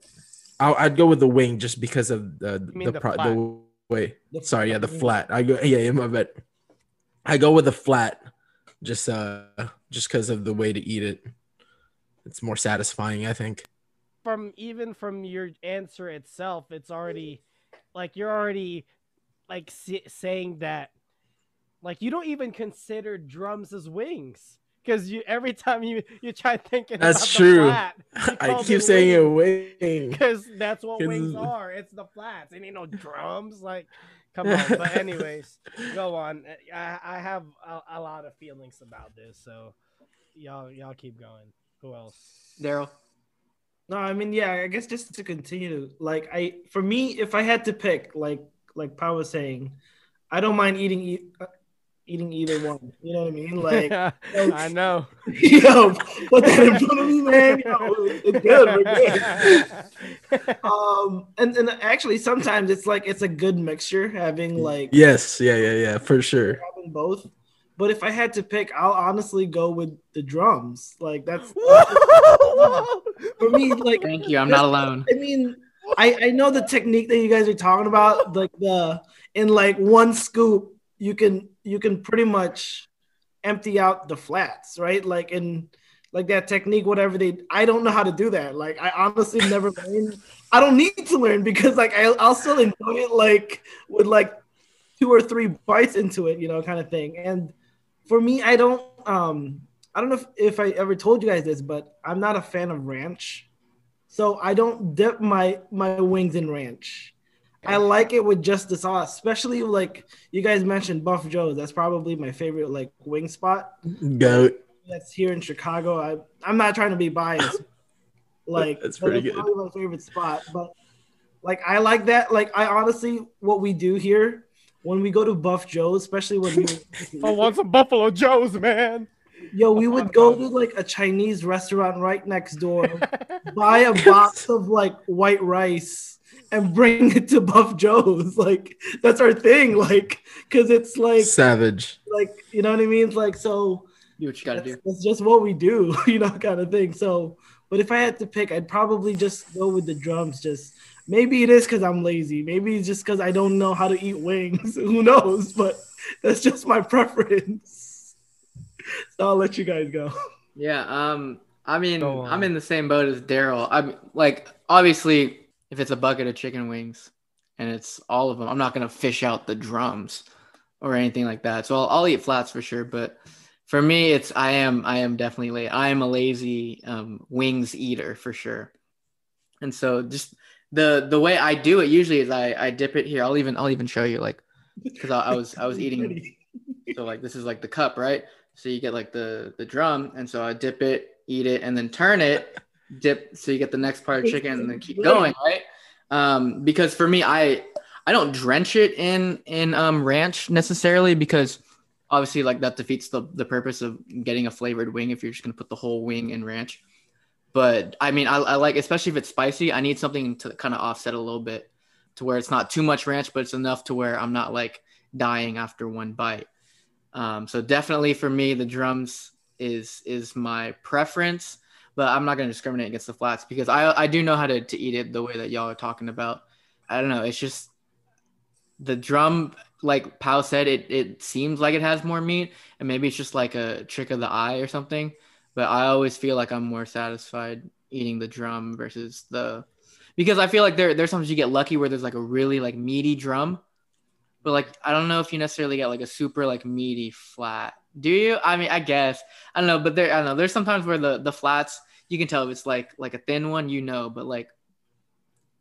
S2: I'll, I'd go with the wing just because of the the
S4: the
S2: pro- the way. Sorry, yeah, the
S3: flat.
S2: flat. I go yeah, yeah, my bad. I go with the flat, just uh, just because of the way to eat it. It's more satisfying, I think.
S4: From even from your answer itself, it's already mm. like you're already like s- saying that like you don't even consider drums as wings because you every time you you try thinking
S2: That's
S4: about
S2: true.
S4: The flat,
S2: I keep
S4: it
S2: saying it
S4: wing.
S2: wing.
S4: because that's what
S2: 'Cause-
S4: wings are. It's the flats. It ain't no drums. Like, come on. But anyways, go on. I, I have a, a lot of feelings about this, so y'all y'all keep going. Who else?
S1: Daryl.
S3: No, I mean, yeah, I guess just to continue, like I, for me, if I had to pick, like, like Pa was saying, I don't mind eating, e- uh, eating either one. You know what I mean? Like,
S4: I know.
S3: yo, put that in front of me, man. Yo, it's good. We're good. Um, and and actually, sometimes it's like it's a good mixture having like
S2: Yes, yeah, yeah, yeah, for sure.
S3: having both. But if I had to pick, I'll honestly go with the drums. Like that's for me. Like
S1: Thank you. I'm not alone.
S3: I mean, I, I know the technique that you guys are talking about, like the in like one scoop, you can you can pretty much empty out the flats, right? Like in like that technique, whatever they I don't know how to do that. Like I honestly never learned. I don't need to learn because like I, I'll still enjoy it like with like two or three bites into it, you know, kind of thing. And for me, I don't um I don't know if, if I ever told you guys this, but I'm not a fan of ranch. So I don't dip my my wings in ranch. I like it with just the sauce, especially like you guys mentioned Buff Joe's. That's probably my favorite like wing spot.
S2: Goat.
S3: That's here in Chicago. I I'm not trying to be biased. Like
S2: That's pretty
S3: it's
S2: good.
S3: probably my favorite spot. But like I like that. Like I honestly, what we do here when we go to Buff Joe's, especially when we
S4: I want some Buffalo Joes, man.
S3: yo, we would go to like a Chinese restaurant right next door, buy a box of like white rice and bring it to Buff Joe's. Like that's our thing. Like because it's like
S2: Savage.
S3: like you know what I mean. It's like so.
S1: Do what you gotta
S3: That's,
S1: do.
S3: that's just what we do, you know, kind of thing. So, but if I had to pick, I'd probably just go with the drums. Just maybe it is because I'm lazy. Maybe it's just because I don't know how to eat wings. Who knows? But that's just my preference. So I'll let you guys go.
S1: Yeah. Um. I mean, I'm in the same boat as Daryl. I'm like, obviously, if it's a bucket of chicken wings and it's all of them, I'm not gonna fish out the drums or anything like that. So I'll, I'll eat flats for sure. But for me, it's I am I am definitely late. I am a lazy um, wings eater for sure. And so just the the way I do it usually is I I dip it here. I'll even I'll even show you like because I, I was I was eating so like this is like the cup, right? So you get like the the drum, and so I dip it, eat it, and then turn it, dip. So you get the next part of chicken, and then keep going, right? Um, because for me, I I don't drench it in in um ranch necessarily because obviously like that defeats the the purpose of getting a flavored wing if you're just gonna put the whole wing in ranch. But I mean, I, I like especially if it's spicy. I need something to kind of offset a little bit to where it's not too much ranch, but it's enough to where I'm not like dying after one bite. Um, so definitely for me, the drums is is my preference, but I'm not gonna discriminate against the flats because I I do know how to, to eat it the way that y'all are talking about. I don't know, it's just the drum, like Pau said, it it seems like it has more meat, and maybe it's just like a trick of the eye or something. But I always feel like I'm more satisfied eating the drum versus the because I feel like there there's sometimes you get lucky where there's like a really like meaty drum but like I don't know if you necessarily get like a super like meaty flat. Do you? I mean, I guess I don't know, but there I don't know. There's sometimes where the the flats you can tell if it's like like a thin one, you know, but like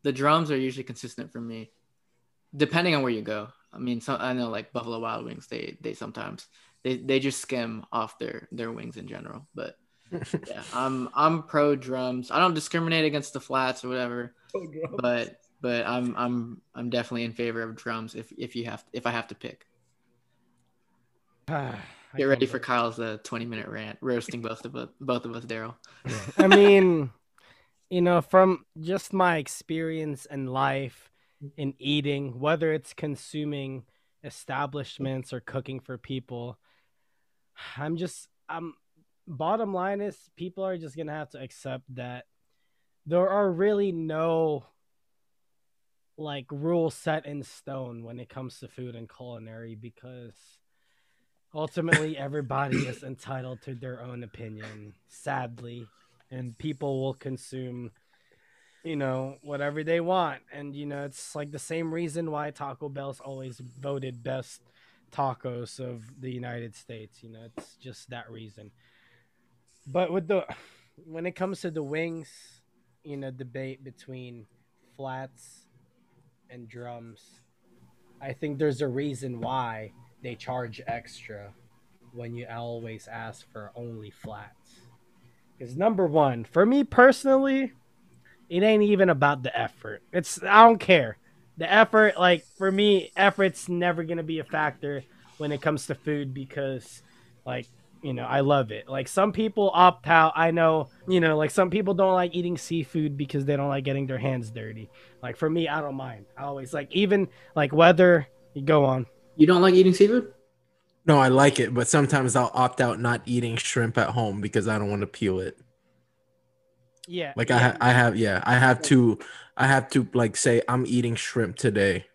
S1: the drums are usually consistent for me, depending on where you go. I mean, some I know like Buffalo Wild Wings, they they sometimes they they just skim off their their wings in general, but. Yeah, I'm I'm pro drums. I don't discriminate against the flats or whatever but but I'm I'm I'm definitely in favor of drums if if you have if I have to pick.
S4: I
S1: Get ready for Kyle's uh, 20 minute rant roasting both of us both of us Daryl.
S4: I mean, you know, from just my experience in life in eating, whether it's consuming establishments or cooking for people, I'm just I'm bottom line is people are just to have to accept that there are really no like rules set in stone when it comes to food and culinary because ultimately everybody is entitled to their own opinion sadly. And people will consume you know whatever they want. And you know it's like the same reason why taco bell's always voted best tacos of the united states. You know it's just that reason but with the when it comes to the wings you know debate between flats and drums i think there's a reason why they charge extra when you always ask for only flats. Because number one for me personally it ain't even about the effort. It's i don't care. The effort like for me effort's never gonna be a factor when it comes to food because like you know i love it like some people opt out i know you know like some people don't like eating seafood because they don't like getting their hands dirty like for me i don't mind i always like even like whether you go on
S1: You don't like eating seafood?
S2: No, I like it, but sometimes I'll opt out not eating shrimp at home because I don't want to peel it.
S4: yeah
S2: Like I, ha- I have, yeah, I have to, I have to like say I'm eating shrimp today.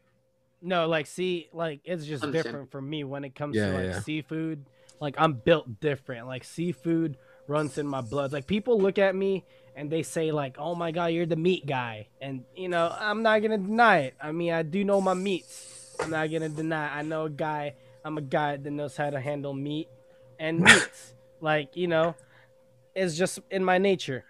S4: No, like see, like it's just different for me when it comes
S2: Yeah,
S4: to like
S2: yeah.
S4: seafood. Like I'm built different. Like seafood runs in my blood. Like people look at me and they say like, "Oh my god, you're the meat guy," and you know I'm not gonna deny it. I mean, I do know my meats. I'm not gonna deny. I know a guy. I'm a guy that knows how to handle meat and meats. Like, you know, it's just in my nature.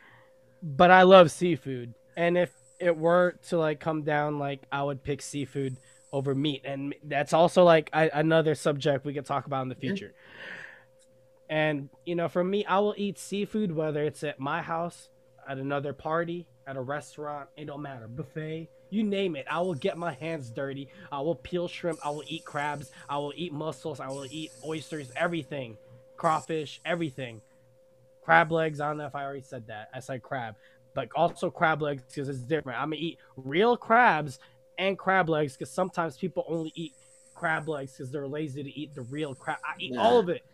S4: But I love seafood. And if it were to like come down, like I would pick seafood over meat. And that's also like I, another subject we could talk about in the future. And, you know, for me, I will eat seafood whether it's at my house, at another party, at a restaurant, it don't matter. Buffet, you name it. I will get my hands dirty. I will peel shrimp. I will eat crabs. I will eat mussels. I will eat oysters, everything. Crawfish, everything. Crab legs. I don't know if I already said that. I said crab, but also crab legs because it's different. I'm gonna eat real crabs and crab legs because sometimes people only eat crab legs because they're lazy to eat the real crab. I eat all of it.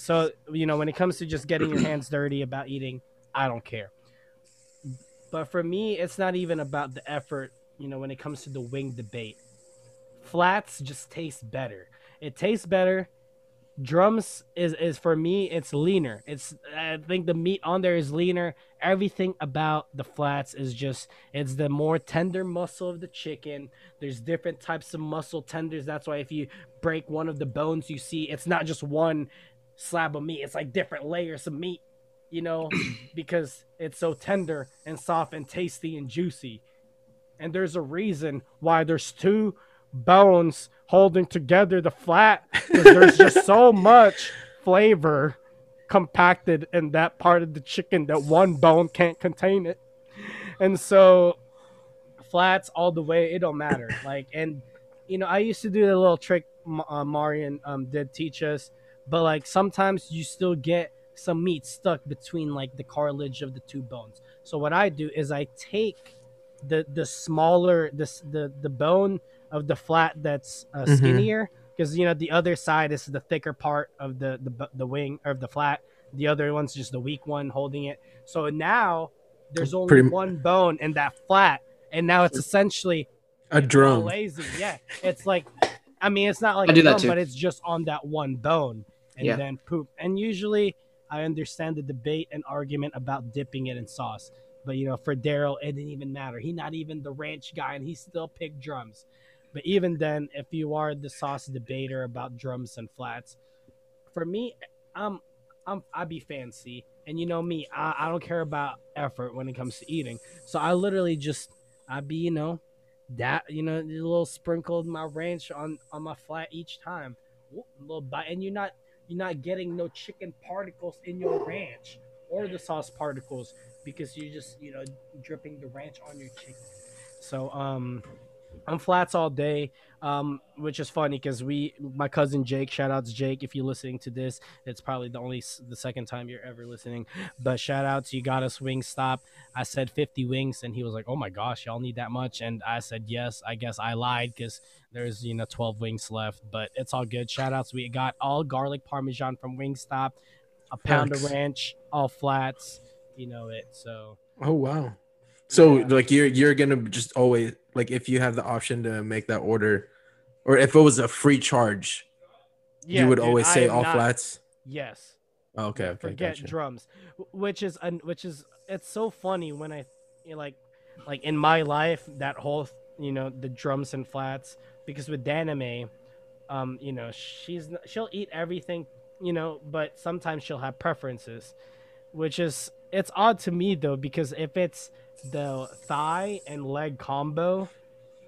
S4: So you know, when it comes to just getting your hands dirty about eating, I don't care. But for me, it's not even about the effort. You know, when it comes to the wing debate, flats just taste better. It tastes better. Drums is is for me. It's leaner. It's I think the meat on there is leaner. Everything about the flats is just it's the more tender muscle of the chicken. There's different types of muscle tenders. That's why if you break one of the bones, you see it's not just one slab of meat. It's like different layers of meat, you know, because it's so tender and soft and tasty and juicy. And there's a reason why there's two bones holding together the flat because there's just so much flavor compacted in that part of the chicken that one bone can't contain it. And so flats all the way, it don't matter. Like, and you know, I used to do the little trick uh, Marion um, did teach us but like sometimes you still get some meat stuck between like the cartilage of the two bones. So what I do is I take the the smaller this the the bone of the flat that's uh,
S2: Mhm.
S4: skinnier because you know the other side is the thicker part of the the the wing of the flat. The other one's just the weak one holding it. So now there's only
S2: Pretty-
S4: one bone in that flat, and now it's essentially
S2: A drum.
S4: lazy. Yeah, it's like, I mean, it's not like
S1: I do that
S4: drum,
S1: too.
S4: but it's just on that one bone, and
S1: Yeah.
S4: then poop. And usually, I understand the debate and argument about dipping it in sauce, but you know, for Daryl, it didn't even matter. He not even the ranch guy, and he still picked drums. But even then, if you are the sauce debater about drums and flats, for me, I'm I'm I be fancy, and you know me, I, I don't care about effort when it comes to eating. So I literally just I be you know that you know a little sprinkled my ranch on on my flat each time, little bite, and you're not you're not getting no chicken particles in your ranch or the sauce particles because you're just you know dripping the ranch on your chicken. So um, I'm flats all day, um, which is funny because we, my cousin Jake, shout out to Jake if you're listening to this. It's probably the only the second time you're ever listening, but shout out to you got us wing stop. I said 50 wings, and he was like, "Oh my gosh, y'all need that much?" And I said, "Yes." I guess I lied because there's you know 12 wings left, but it's all good. Shout outs, we got all garlic parmesan from Wingstop, a pound of ranch, all flats. You know it. So
S2: Oh wow. So
S4: Yeah.
S2: like you're you're gonna just always like if you have the option to make that order, or if it was a free charge,
S4: yeah,
S2: you would
S4: dude,
S2: always say all
S4: not-
S2: flats.
S4: Yes.
S2: Oh, okay, okay,
S4: forget
S2: gotcha.
S4: drums which is which is it's so funny when i you know, like like in my life that whole you know the drums and flats because with danime um you know she's she'll eat everything you know but sometimes she'll have preferences which is it's odd to me though because if it's the thigh and leg combo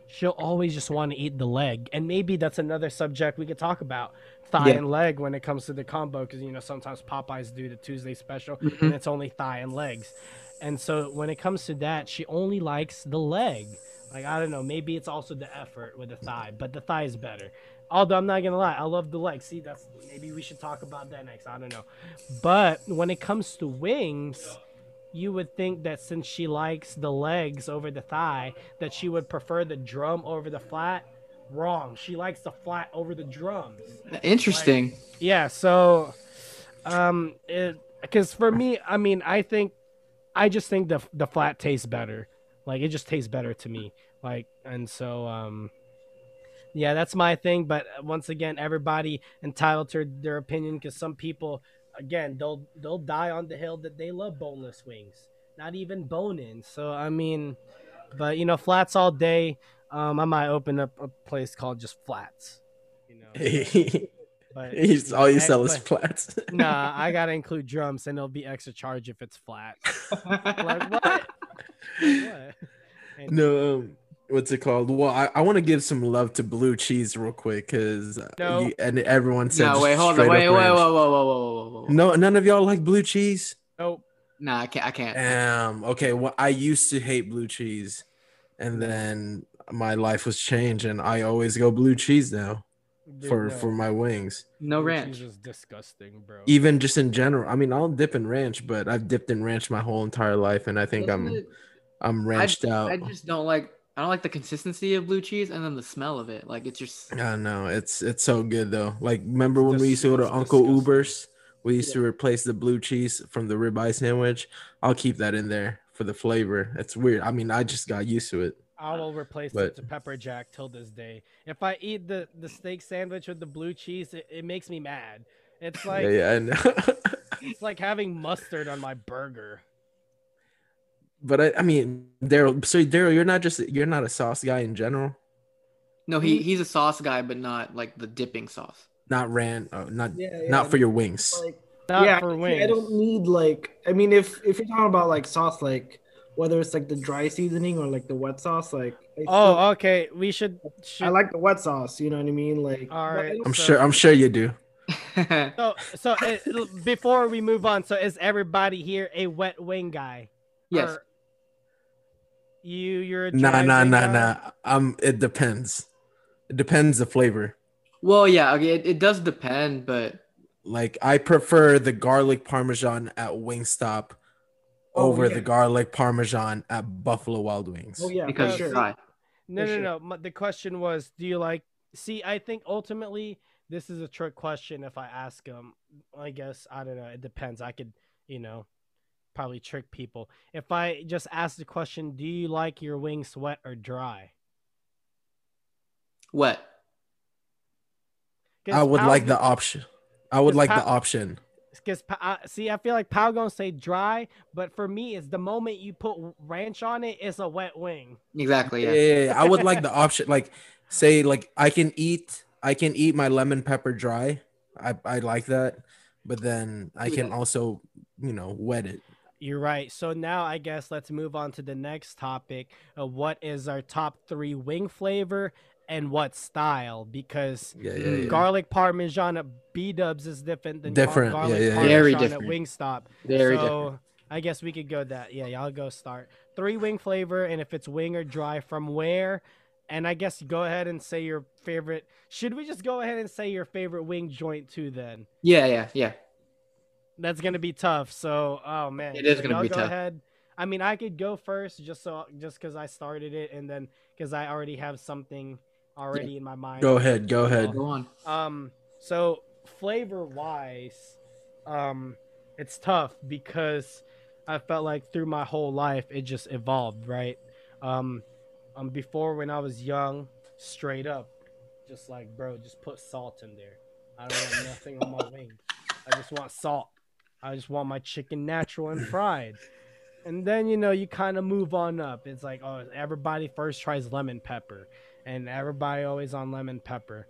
S4: she'll always just want to eat the leg. And maybe that's another subject we could talk about thigh
S1: Yeah.
S4: and leg when it comes to the combo because you know sometimes popeyes do the tuesday special
S1: Mhm.
S4: and it's only thigh and legs. And so when it comes to that she only likes the leg. Like i don't know maybe it's also the effort with the thigh but the thigh is better. Although i'm not gonna lie i love the leg. See that's maybe we should talk about that next i don't know. But when it comes to wings you would think that since she likes the legs over the thigh that she would prefer the drum over the flat? Wrong. She likes the flat over the drums.
S1: Interesting.
S4: yeah so um because for me i mean i think i just think the the flat tastes better. Like it just tastes better to me. Like and so um yeah that's my thing but once again everybody entitled to their opinion because some people again they'll they'll die on the hill that they love boneless wings not even bone in so i mean but you know flats all day um i might open up a place called just flats you know But
S2: He's all you
S4: Egg-
S2: sell is flats.
S4: nah, I gotta include drums, and it'll be extra charge if it's flat. Like what? what? And-
S2: no, um, what's it called? Well, I, I want to give some love to blue cheese real quick because
S4: No.
S2: and everyone said
S1: no, wait, hold on,
S2: straight
S1: wait,
S2: up
S1: wait, whoa,
S2: ranch.
S1: whoa, whoa, whoa, whoa, whoa, whoa.
S2: No, none of y'all like blue cheese.
S4: Nope.
S1: Nah, I can't. I can't.
S2: Um. Okay. Well, I used to hate blue cheese, and then my life was changed, and I always go blue cheese now
S4: Dude,
S2: for
S4: no.
S2: for my wings.
S1: no
S4: Blue
S1: ranch.
S4: cheese is disgusting, bro.
S2: Even just in general. I mean, I'll dip in ranch, but I've dipped in ranch my whole entire life, and I think
S1: Doesn't
S2: I'm
S1: it-
S2: I'm ranched out.
S1: I just don't like. I don't like the consistency of blue cheese and then the smell of it. Like it's just.
S2: I don't know. It's it's so good though. Like remember when we used to go to Uncle
S4: disgusting.
S2: Uber's? We used to replace the blue cheese from the ribeye sandwich. I'll keep that in there for the flavor. It's weird. I mean, I just got used to it.
S4: I will replace
S2: But-
S4: it to pepper jack till this day. If I eat the the steak sandwich with the blue cheese, it, it makes me mad. It's like
S2: yeah, yeah, I know.
S4: it's like having mustard on my burger.
S2: But I, I mean, Daryl. So Daryl, you're not just you're not a sauce guy in general.
S1: No, he he's a sauce guy, but not like the dipping sauce.
S2: Not ran. Oh, not
S3: Yeah, yeah,
S2: not for your wings.
S3: Like,
S4: Not
S3: yeah,
S4: for
S3: I-
S4: wings.
S3: I don't need like. I mean, if if you're talking about like sauce, like whether it's like the dry seasoning or like the wet sauce, like I
S4: Oh, okay. We should. should
S3: I like the wet sauce. You know what I mean? Like,
S4: All
S3: right. I
S4: right.
S3: don't-
S2: I'm
S4: so-
S2: sure. I'm sure you do.
S4: So, so uh, before we move on, so is everybody here a wet wing guy?
S1: yes.
S4: Or You, you're a
S2: Nah,
S4: dry
S2: nah,
S4: wing
S2: nah,
S4: guy?
S2: nah. Um, it depends. It depends the flavor.
S1: Well, yeah. Okay, it, it does depend, but
S2: Like I prefer the garlic parmesan at Wingstop
S3: Oh,
S2: over
S3: yeah.
S2: the garlic parmesan at Buffalo Wild Wings.
S3: Oh yeah,
S1: because
S3: for
S1: it's
S3: sure.
S4: No, no,
S3: sure.
S4: no. My- The question was, do you like? See, I think ultimately this is a trick question. If I ask them, I guess I don't know. It depends. I could, you know, probably trick people. If I just ask the question, do you like your wings wet or dry?
S1: Wet.
S2: I would
S4: Pal-
S2: like the option. I would like
S4: pa-
S2: the option.
S4: Because uh, see, I feel like Pal gonna say dry, but for me, it's the moment you put ranch on it, it's a wet wing.
S1: Exactly.
S2: Yeah,
S1: Yeah.
S2: yeah, yeah. I would like the option. Like, say, like I can eat, I can eat my lemon pepper dry. I I like that, but then I can
S1: that.
S2: also, you know, wet it.
S4: You're right. So now I guess let's move on to the next topic. Of what is our top three wing flavor and what style? Because
S2: Yeah, yeah, yeah.
S4: garlic parmesan at B Dubs is different than
S2: Different,
S4: garlic
S2: yeah, yeah, yeah.
S4: parmesan
S1: Very
S4: at
S1: different.
S4: Wingstop.
S1: Very
S4: so
S1: different.
S4: I guess we could go that. Yeah, y'all go start. Three wing flavor, and if it's wing or dry, from where? And I guess go ahead and say your favorite. Should we just go ahead and say your favorite wing joint too? Then
S1: Yeah. Yeah. Yeah.
S4: That's gonna be tough. So, oh man,
S1: It is
S4: So
S1: gonna
S4: y'all
S1: be
S4: go
S1: tough.
S4: Ahead. I mean, I could go first just so just because I started it, and then because I already have something already in my mind.
S2: Go ahead, go ahead.
S1: Go on.
S4: Um, so flavor wise, um, it's tough because I felt like through my whole life it just evolved, right? Um, um, before when I was young, straight up, just like bro, just put salt in there. I don't want nothing on my wings. I just want salt. I just want my chicken natural and fried. And then you know you kind of move on up. It's like oh, everybody first tries lemon pepper, and everybody always on lemon pepper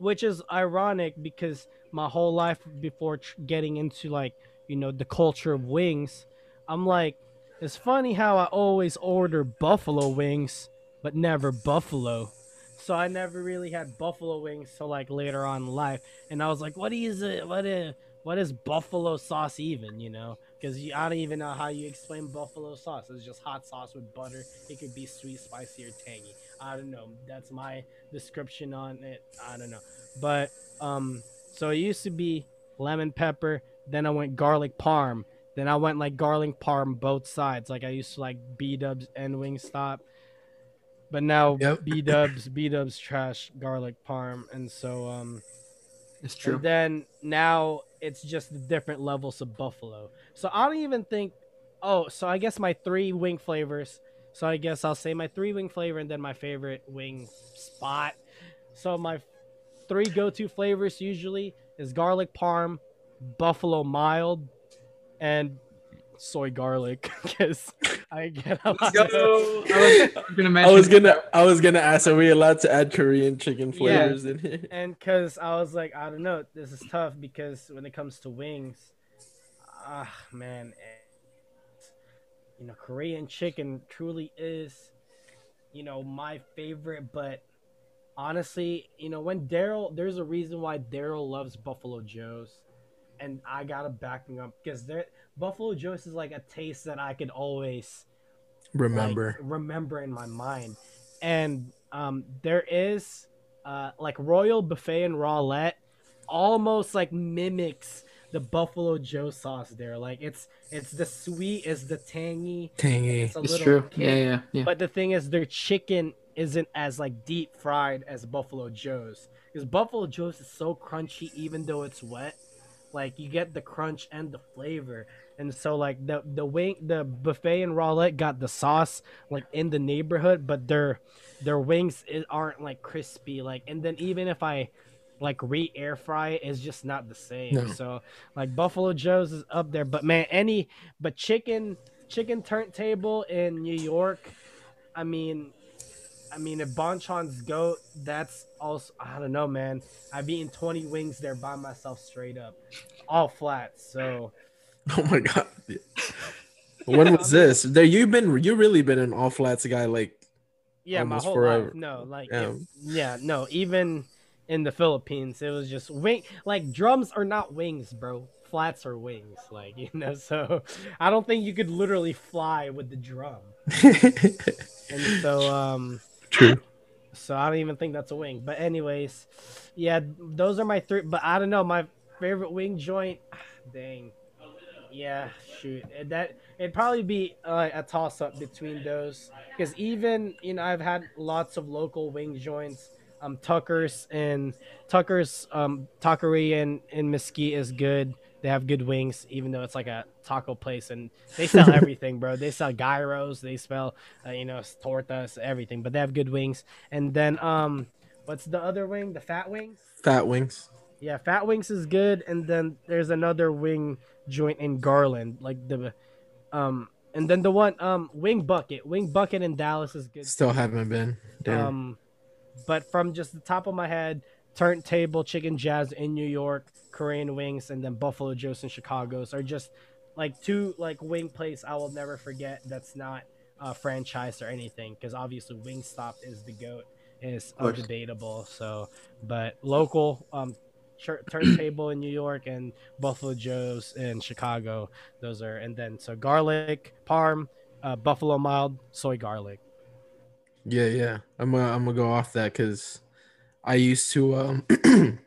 S4: which is ironic because my whole life before tr- getting into like you know the culture of wings i'm like it's funny how i always order buffalo wings but never buffalo so i never really had buffalo wings till like later on in life and i was like what is it what is what is buffalo sauce even you know? Because i don't even know how you explain buffalo sauce. It's just hot sauce with butter. It could be sweet spicy or tangy. I don't know. That's my description on it. I don't know. But um so it used to be lemon pepper then i went garlic parm then i went like garlic parm both sides. Like i used to like b-dubs and wingstop. But now
S2: Yep.
S4: b-dubs b-dubs trash garlic parm and so um
S1: It's true.
S4: and then now it's just the different levels of buffalo. So I don't even think. Oh, so I guess my three wing flavors. So I guess I'll say my three wing flavor and then my favorite wing spot. So my three go-to flavors usually is garlic parm, buffalo mild, and soy garlic because I get a
S1: Let's go.
S4: of-
S1: I was, gonna
S2: I was gonna I was gonna ask, are we allowed to add Korean chicken
S4: Yeah.
S2: flavors in here?
S4: and because I was like, I don't know, this is tough because when it comes to wings, ah man, eh, you know, Korean chicken truly is, you know, my favorite. But honestly, you know, when Daryl, there's a reason why Daryl loves Buffalo Joe's, and I gotta back him up because there, Buffalo Joe's is like a taste that I could always like,
S2: Remember.
S4: remember in my mind and um there is uh like royal buffet and rowlett almost like mimics the buffalo joe sauce there like it's it's the sweet it's the tangy
S2: Tangy.
S4: it's a
S1: It's true.
S4: kick.
S1: Yeah, yeah, yeah.
S4: but the thing is their chicken isn't as like deep fried as buffalo joe's because buffalo joe's is so crunchy even though it's wet like you get the crunch and the flavor and so like the the wing the buffet and rowlett got the sauce like in the neighborhood but their their wings aren't like crispy like and then even if i like re air fry it, it's just not the same
S2: No.
S4: so like buffalo joe's is up there but man any but chicken chicken turntable in new york i mean I mean, if Bonchon's goat, that's also I don't know, man. I've eaten twenty wings there by myself, straight up, all flats. So
S2: Oh my god. When was this? There you've been you really been an all flats guy like
S4: yeah,
S2: Almost
S4: my whole
S2: forever.
S4: life. No, like
S2: Yeah.
S4: if- yeah, no. Even in the Philippines, it was just wing. Like drums are not wings, bro. Flats are wings, like you know. So I don't think you could literally fly with the drum. And so, um,
S2: True.
S4: So I don't even think that's a wing. But anyways, yeah, those are my three. But I don't know my favorite wing joint. Dang. Yeah, shoot. That it'd probably be uh, a toss up between those because even you know I've had lots of local wing joints. Um, Tucker's and Tucker's um Tuckery in, in Mesquite is good. They have good wings, even though it's like a taco place, and they sell everything, bro. They sell gyros, they sell, uh, you know, tortas, everything. But they have good wings. And then, um, what's the other wing? The fat wings.
S2: Fat wings.
S4: Yeah, fat wings is good. And then there's another wing joint in Garland, like the, um, and then the one, um, Wing Bucket. Wing Bucket in Dallas is good.
S2: Still haven't been. Damn.
S4: Um, but from just the top of my head, Turntable Chicken Jazz in New York, Korean Wings, and then Buffalo Joe's in Chicago's are just like two like wing place I will never forget. That's not a franchise or anything because obviously Wingstop is the goat, is undebatable. So, but local um. Tur- Turntable in New York and Buffalo Joe's in Chicago. Those are, and then so garlic, parm, uh, buffalo mild, soy garlic.
S2: Yeah, yeah. I'm gonna I'm gonna go off that because I used to um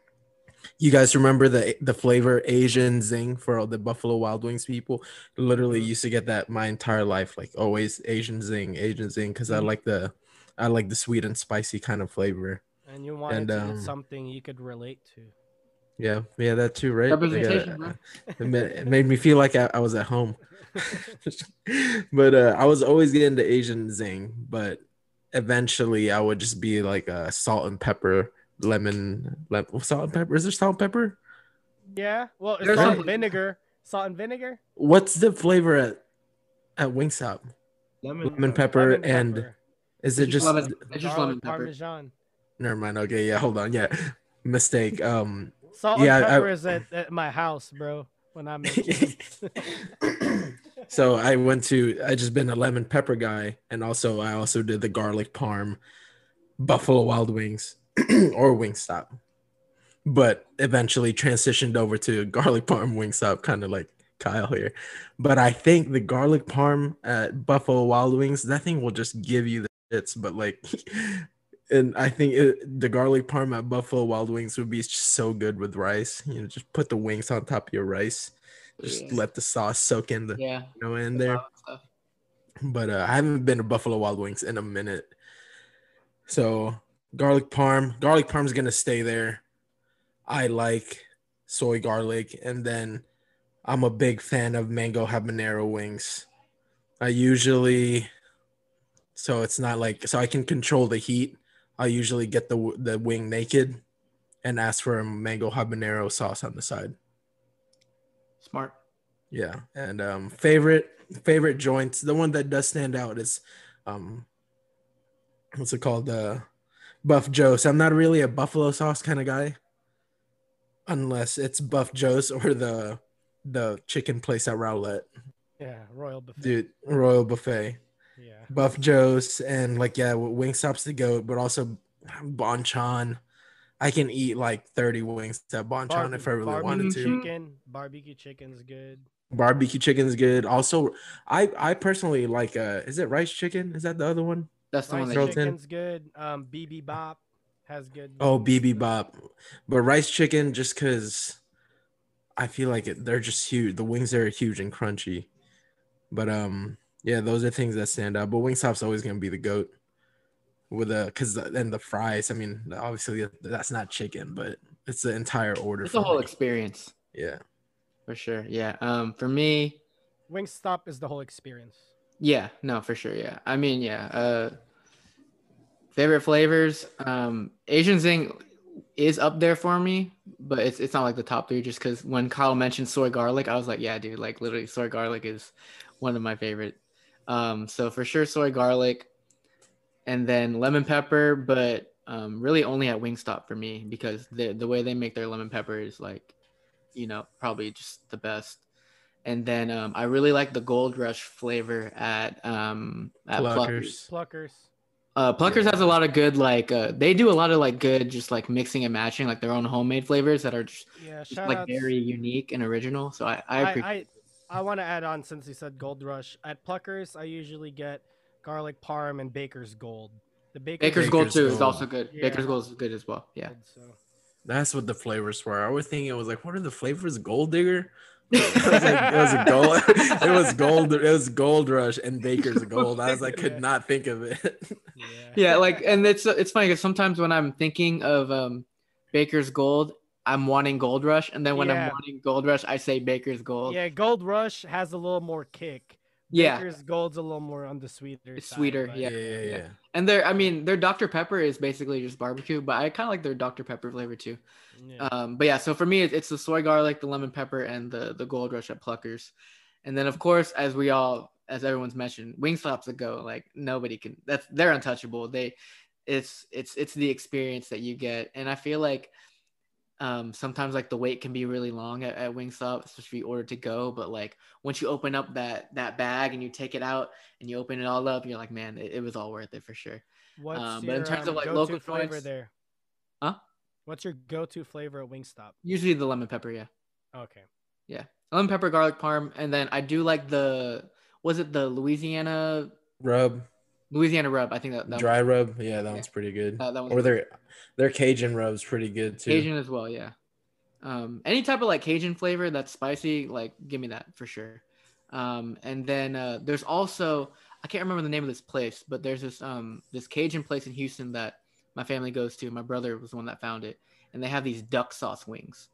S2: you guys remember the the flavor Asian zing for all the Buffalo Wild Wings people? Literally
S4: Mhm.
S2: used to get that my entire life, like always Asian zing, Asian zing, because I
S4: Mhm.
S2: like the I like the sweet and spicy kind of flavor.
S4: And you wanted
S2: And,
S4: to
S2: um,
S4: something you could relate to.
S2: Yeah, yeah, that too, right? Like, uh, it, made, it made me feel like I, I was at home. but uh, I was always getting the Asian zing, but eventually I would just be like a salt and pepper, lemon, lemon salt and pepper. Is there salt and pepper?
S4: Yeah. Well, it's
S1: There's
S4: salt
S1: some-
S4: and vinegar. Salt and vinegar.
S2: What's the flavor at at Wingstop?
S3: Lemon,
S2: Lemon pepper
S4: lemon
S2: and
S4: pepper,
S2: is it
S1: It's
S2: just?
S1: lemon- it's just
S4: garlic,
S1: lemon pepper.
S4: Parmesan.
S2: Never mind. Okay, yeah, hold on. Yeah, mistake. Um,
S4: Salt
S2: Yeah,
S4: and
S2: I-
S4: pepper is at, at my house, bro. When I'm making.
S2: so I went to I just been a lemon pepper guy, and also I also did the garlic parm, Buffalo Wild Wings, or Wingstop, but eventually transitioned over to garlic parm Wingstop, kind of like Kyle here. But I think the garlic parm at Buffalo Wild Wings, that thing will just give you the hits. But like, and I think it, the garlic parm at Buffalo Wild Wings would be so good with rice. You know, just put the wings on top of your rice. Just
S1: Yeah.
S2: let the sauce soak in the
S1: Yeah.
S2: you know in there.
S1: Stuff.
S2: But uh, I haven't been to Buffalo Wild Wings in a minute. So garlic parm, garlic parm's gonna stay there. I like soy garlic, and then I'm a big fan of mango habanero wings. I usually, so it's not like so I can control the heat. I usually get the the wing naked, and ask for a mango habanero sauce on the side.
S1: Smart.
S2: Yeah, and um, favorite favorite joints. The one that does stand out is, um, what's it called? Uh, Buff Joe's. I'm not really a buffalo sauce kind of guy, unless it's Buff Joe's or the the chicken place at Rowlett.
S4: Yeah, Royal Buffet.
S2: Dude, Royal Buffet,
S4: Yeah.
S2: Buff Joe's, and like yeah, Wingstop's the goat, but also Bonchon. I can eat like 30 wings at Bonchon
S4: Barbe-
S2: if I really
S4: barbecue
S2: wanted to.
S4: Chicken, barbecue chicken's good.
S2: Barbecue chicken's good. Also, I I personally like uh is it rice chicken? Is that the other one?
S1: That's the one
S4: Rice
S1: that
S2: Throw
S1: you,
S2: it in.
S4: chicken's good. Um, BB Bop has good.
S2: Oh,
S4: wings.
S2: BB Bop. But rice chicken just cuz I feel like it, they're just huge. The wings are huge and crunchy. But um yeah, those are things that stand out. But Wingstop's always going to be the goat. With a cuz then the fries, I mean, obviously that's not chicken, but it's the entire order
S1: it's
S2: for
S1: the whole
S2: me.
S1: experience
S2: Yeah.
S1: for sure. Yeah. Um, for me,
S4: Wingstop is the whole experience.
S1: Yeah, no, for sure. Yeah. I mean, yeah. Uh favorite flavors. Um Asian Zing is up there for me, but it's it's not like the top three just because when Kyle mentioned soy garlic, I was like, yeah, dude, like literally soy garlic is one of my favorite. Um, so for sure soy garlic and then lemon pepper, but um really only at Wingstop for me because the the way they make their lemon pepper is like, you know, probably just the best and then um, I really like the Gold Rush flavor at um at Pluckers.
S2: Pluckers.
S4: Pluckers.
S1: Uh, Pluckers
S2: Yeah.
S1: has a lot of good like uh, they do a lot of like good just like mixing and matching like their own homemade flavors that are just,
S4: Yeah,
S1: just, like very unique and original. So I I,
S4: I
S1: appreciate.
S4: I, I want to add on since you said Gold Rush at Pluckers. I usually get garlic parm and Baker's Gold. The Baker's,
S1: Baker's Gold
S2: Baker's
S1: too is also good.
S4: Yeah.
S1: Baker's Gold is good as well. Yeah.
S4: So.
S2: That's what the flavors were. I was thinking it was like, what are the flavors? Gold digger? it was like it was a gold. it was gold. It was gold rush and Baker's gold. I was like, could
S4: Yeah.
S2: not think of it.
S4: Yeah.
S1: Yeah, like and it's it's funny because sometimes when I'm thinking of um Baker's Gold, I'm wanting Gold Rush, and then when
S4: Yeah.
S1: I'm wanting Gold Rush, I say Baker's Gold.
S4: Yeah, Gold Rush has a little more kick.
S1: Yeah.
S4: Baker's Gold's a little more on the sweeter.
S1: It's
S4: side,
S1: sweeter,
S4: but-
S1: yeah.
S2: yeah, yeah.
S1: And their, I mean, their Dr Pepper is basically just barbecue, but I kind of like their Dr Pepper flavor too.
S4: yeah.
S1: Um, but yeah, so for me, it- it's the soy garlic, the lemon pepper, and the the Gold Rush at Pluckers. And then of course, as we all, as everyone's mentioned, Wingstop's a go. Like nobody can. That's they're untouchable. They, it's it's it's the experience that you get, and I feel like. Um, sometimes like the wait can be really long at, at Wingstop, especially if you order to go. But like once you open up that that bag and you take it out and you open it all up, you're like, man, it, it was all worth it for sure.
S4: What's
S1: um,
S4: your
S1: but in terms of,
S4: um,
S1: like, local
S4: flavor
S1: joints-
S4: there?
S1: Huh?
S4: What's your go-to flavor at Wingstop?
S1: Usually the lemon pepper, yeah.
S4: Okay.
S1: Yeah, lemon pepper garlic parm and then i do like the was it the louisiana
S2: Rub,
S1: louisiana rub i think that, that
S2: dry rub. Yeah, that one's pretty good.
S1: Uh, that one's
S2: or their their Cajun rub's pretty good too.
S1: cajun as well yeah. Um any type of like cajun flavor that's spicy like give me that for sure. Um and then uh there's also i can't remember the name of this place but there's this um this cajun place in houston that my family goes to. My brother was the one that found it. And they have these duck sauce wings.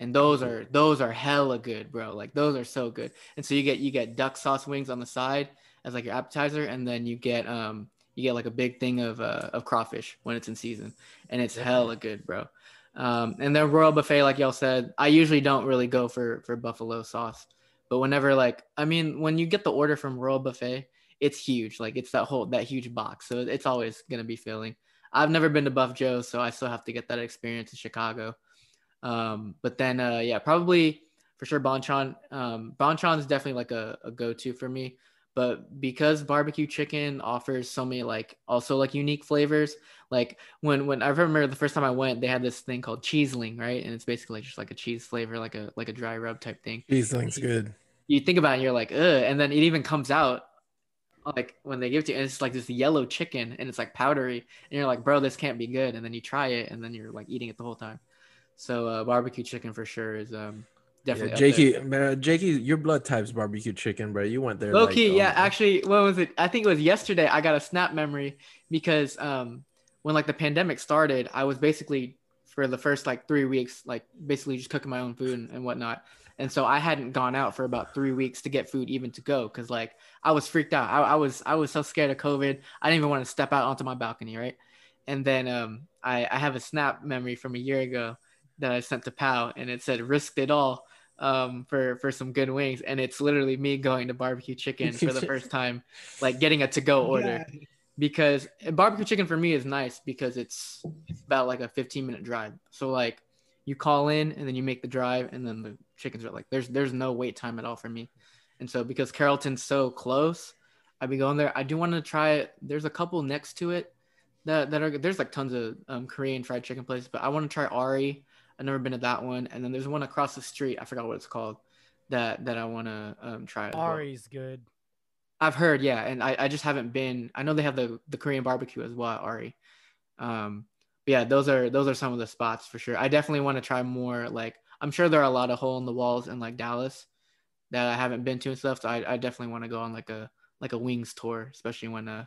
S1: And those are those are hella good bro. Like those are so good. And so you get you get duck sauce wings on the side as like your appetizer and then you get um you get like a big thing of uh of crawfish when it's in season and it's hella good bro um and then royal buffet like y'all said i usually don't really go for for buffalo sauce but whenever like i mean when you get the order from royal buffet it's huge like it's that whole that huge box so it's always gonna be filling i've never been to buff joe so i still have to get that experience in chicago um, but then, uh, yeah, probably for sure Bonchon. Um, Bonchon is definitely like a, a go-to for me. But because barbecue chicken offers so many like also like unique flavors, like when when I remember the first time I went, they had this thing called cheesling, right? And it's basically just like a cheese flavor, like a like a dry rub type thing.
S2: Cheesling's good.
S1: You think about it, and you're like, ugh, and then it even comes out like when they give it to you, and it's like this yellow chicken, and it's like powdery, and you're like, bro, this can't be good. And then you try it, and then you're like eating it the whole time. So uh, barbecue chicken for sure is um definitely
S2: Yeah. Jakey, man, Jakey, your blood type's barbecue chicken, bro. You went there.
S1: Low
S2: like,
S1: key, yeah.
S2: um,
S1: Actually, what was it? I think it was yesterday. I got a snap memory because um, when like the pandemic started, I was basically for the first like three weeks, like basically just cooking my own food and, and whatnot. And so I hadn't gone out for about three weeks to get food even to go because like I was freaked out. I, I was I was so scared of COVID. I didn't even want to step out onto my balcony, right? And then um, I, I have a snap memory from a year ago that I sent to Pow, and it said "risked it all." Um for for some good wings. And it's literally me going to barbecue chicken for the first time like getting a to go order.
S3: Yeah.
S1: because barbecue chicken for me is nice because it's it's about like a 15 minute drive. So like you call in and then you make the drive and then the chickens are like there's there's no wait time at all for me. And so because carrollton's so close i'd be going there. I do want to try it there's a couple next to it that, that are there's like tons of um, korean fried chicken places but i want to try ari i've never been to that one and then there's one across the street i forgot what it's called that that i want to um, try as well.
S4: Ari's good.
S1: I've heard, yeah, and I, I just haven't been. I know they have the the Korean barbecue as well, at Ari. Um, but yeah, those are those are some of the spots for sure. I definitely want to try more. Like, I'm sure there are a lot of hole in the walls in like Dallas that I haven't been to and stuff. So I, I definitely want to go on like a like a wings tour, especially when uh,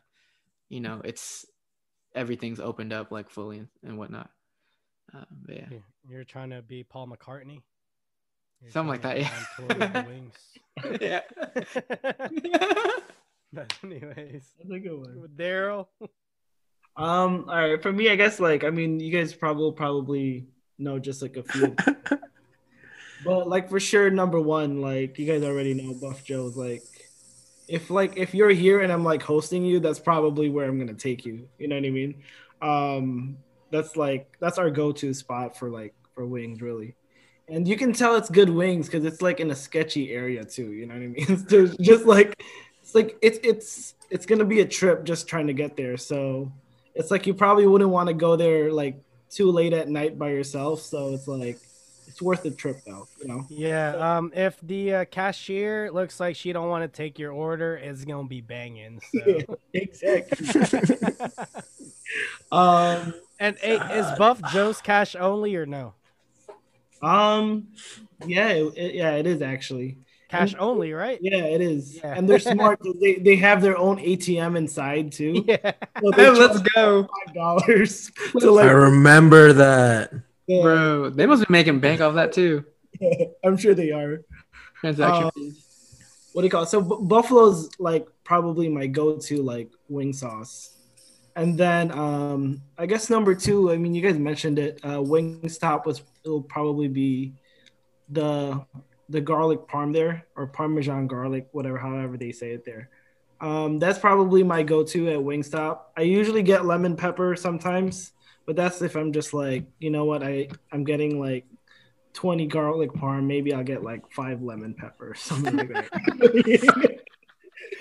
S1: you know, it's everything's opened up like fully and, and whatnot. Uh, but yeah,
S4: You- You're trying to be Paul McCartney. You're
S1: Something like that, yeah.
S4: on tour with the
S1: yeah.
S4: but anyways,
S3: That's a good one.
S4: Daryl.
S3: Um, all right, for me, I guess like I mean, you guys probably probably know just like a few, but like for sure, number one, like you guys already know, Buff Joe's like, if like if you're here and I'm like hosting you, that's probably where I'm gonna take you. You know what I mean? Um, that's like that's our go-to spot for like for wings, really. And you can tell it's good wings because it's like in a sketchy area too. You know what I mean? Just like it's like it's it's it's gonna be a trip just trying to get there. So it's like you probably wouldn't want to go there like too late at night by yourself. So it's like it's worth the trip though, you know.
S4: Yeah. Um. If the uh, cashier looks like she don't want to take your order, it's gonna be banging. So.
S3: exactly. um,
S4: and hey, is Buff Joe's cash only or no?
S3: um, yeah, it, it- yeah, it is actually.
S4: Cash only, right?
S3: Yeah, it is.
S4: Yeah.
S3: And they're smart. they they have their own ATM inside too.
S4: Yeah.
S3: So
S1: Let's go,
S3: five dollars to
S2: I remember that.
S3: Yeah,
S1: bro. They must be making bank off that too.
S3: I'm sure they are.
S1: Transaction
S3: Um,
S1: fees.
S3: what do you call it? So B- Buffalo's like probably my go-to like wing sauce, and then um I guess number two. I mean, you guys mentioned it. Uh, Wingstop was it'll probably be the the garlic parm there or Parmesan garlic, whatever, however they say it there. Um, that's probably my go-to at Wingstop. I usually get lemon pepper sometimes, but that's if I'm just like, you know what, I I'm getting like 20 garlic parm, maybe I'll get like five lemon pepper or something like that.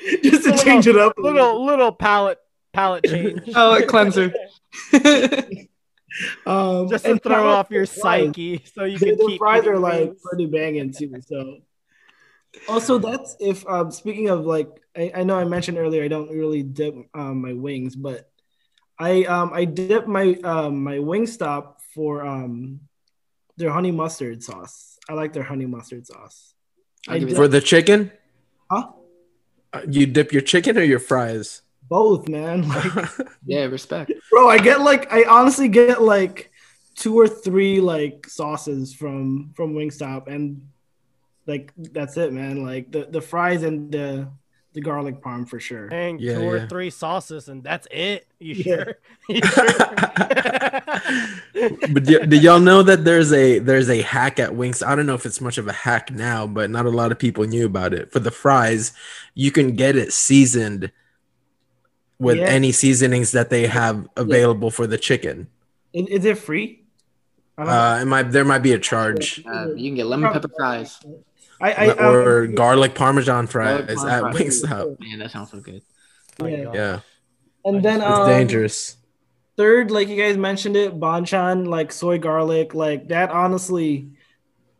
S3: Just to change it up.
S4: Little little palate palate change.
S1: Oh, a cleanser.
S3: Um,
S4: Just to throw off your
S3: fries.
S4: psyche, so you can
S3: the
S4: keep.
S3: fries are like pretty banging too. So, also that's if um speaking of like I, I know I mentioned earlier I don't really dip um, my wings, but I um I dip my um my wing stop for um their honey mustard sauce. I like their honey mustard sauce.
S1: I'll
S3: I
S1: give you
S3: dip
S2: For the chicken,
S3: huh?
S2: Uh, you dip your chicken or your fries?
S3: both, man. Like,
S1: Yeah, respect.
S3: bro, I get like I honestly get like two or three like sauces from from Wingstop, and like that's it, man. Like the the fries and the the garlic parm for sure.
S4: Dang,
S2: Yeah,
S4: two or
S2: yeah.
S4: three sauces, and that's it. You
S3: Yeah.
S4: sure? You sure?
S2: but do, do y'all know that there's a there's a hack at Wings? I don't know if it's much of a hack now, but not a lot of people knew about it. For the fries, you can get it seasoned with
S3: Yeah.
S2: any seasonings that they have available for the chicken.
S3: Is, is it free?
S2: Uh, it might there might be a charge.
S1: Uh, you can get lemon pepper fries.
S3: I, I, I
S2: or garlic parmesan fries
S1: Garlic
S2: at. Wingstop.
S1: Man, that sounds so good.
S4: My
S3: Yeah.
S2: Yeah,
S3: and then
S2: it's
S3: um,
S2: dangerous.
S3: Third, like you guys mentioned it, Bonchon, like soy garlic, like that. Honestly,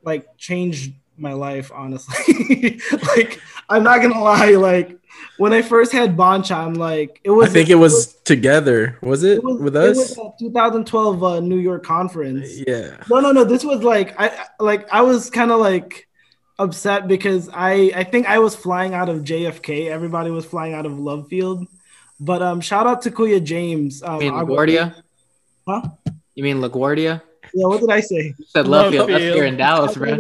S3: like changed my life. Honestly, like I'm not gonna lie. Like when I first had Bonchon, like it was.
S2: I think it was together. Was it,
S3: It was,
S2: with
S3: it
S2: us?
S3: was a 2012 uh, New York conference.
S2: yeah.
S3: No, no, no. This was like I like I was kind of like upset because I I think I was flying out of JFK. Everybody was flying out of Love Field. But um, shout out to Kuya James. Um,
S1: You mean
S3: I-
S1: LaGuardia?
S3: Huh?
S1: You mean LaGuardia?
S3: Yeah, what did I say?
S1: You said Love
S4: Love
S1: Field. That's here in Dallas, bro.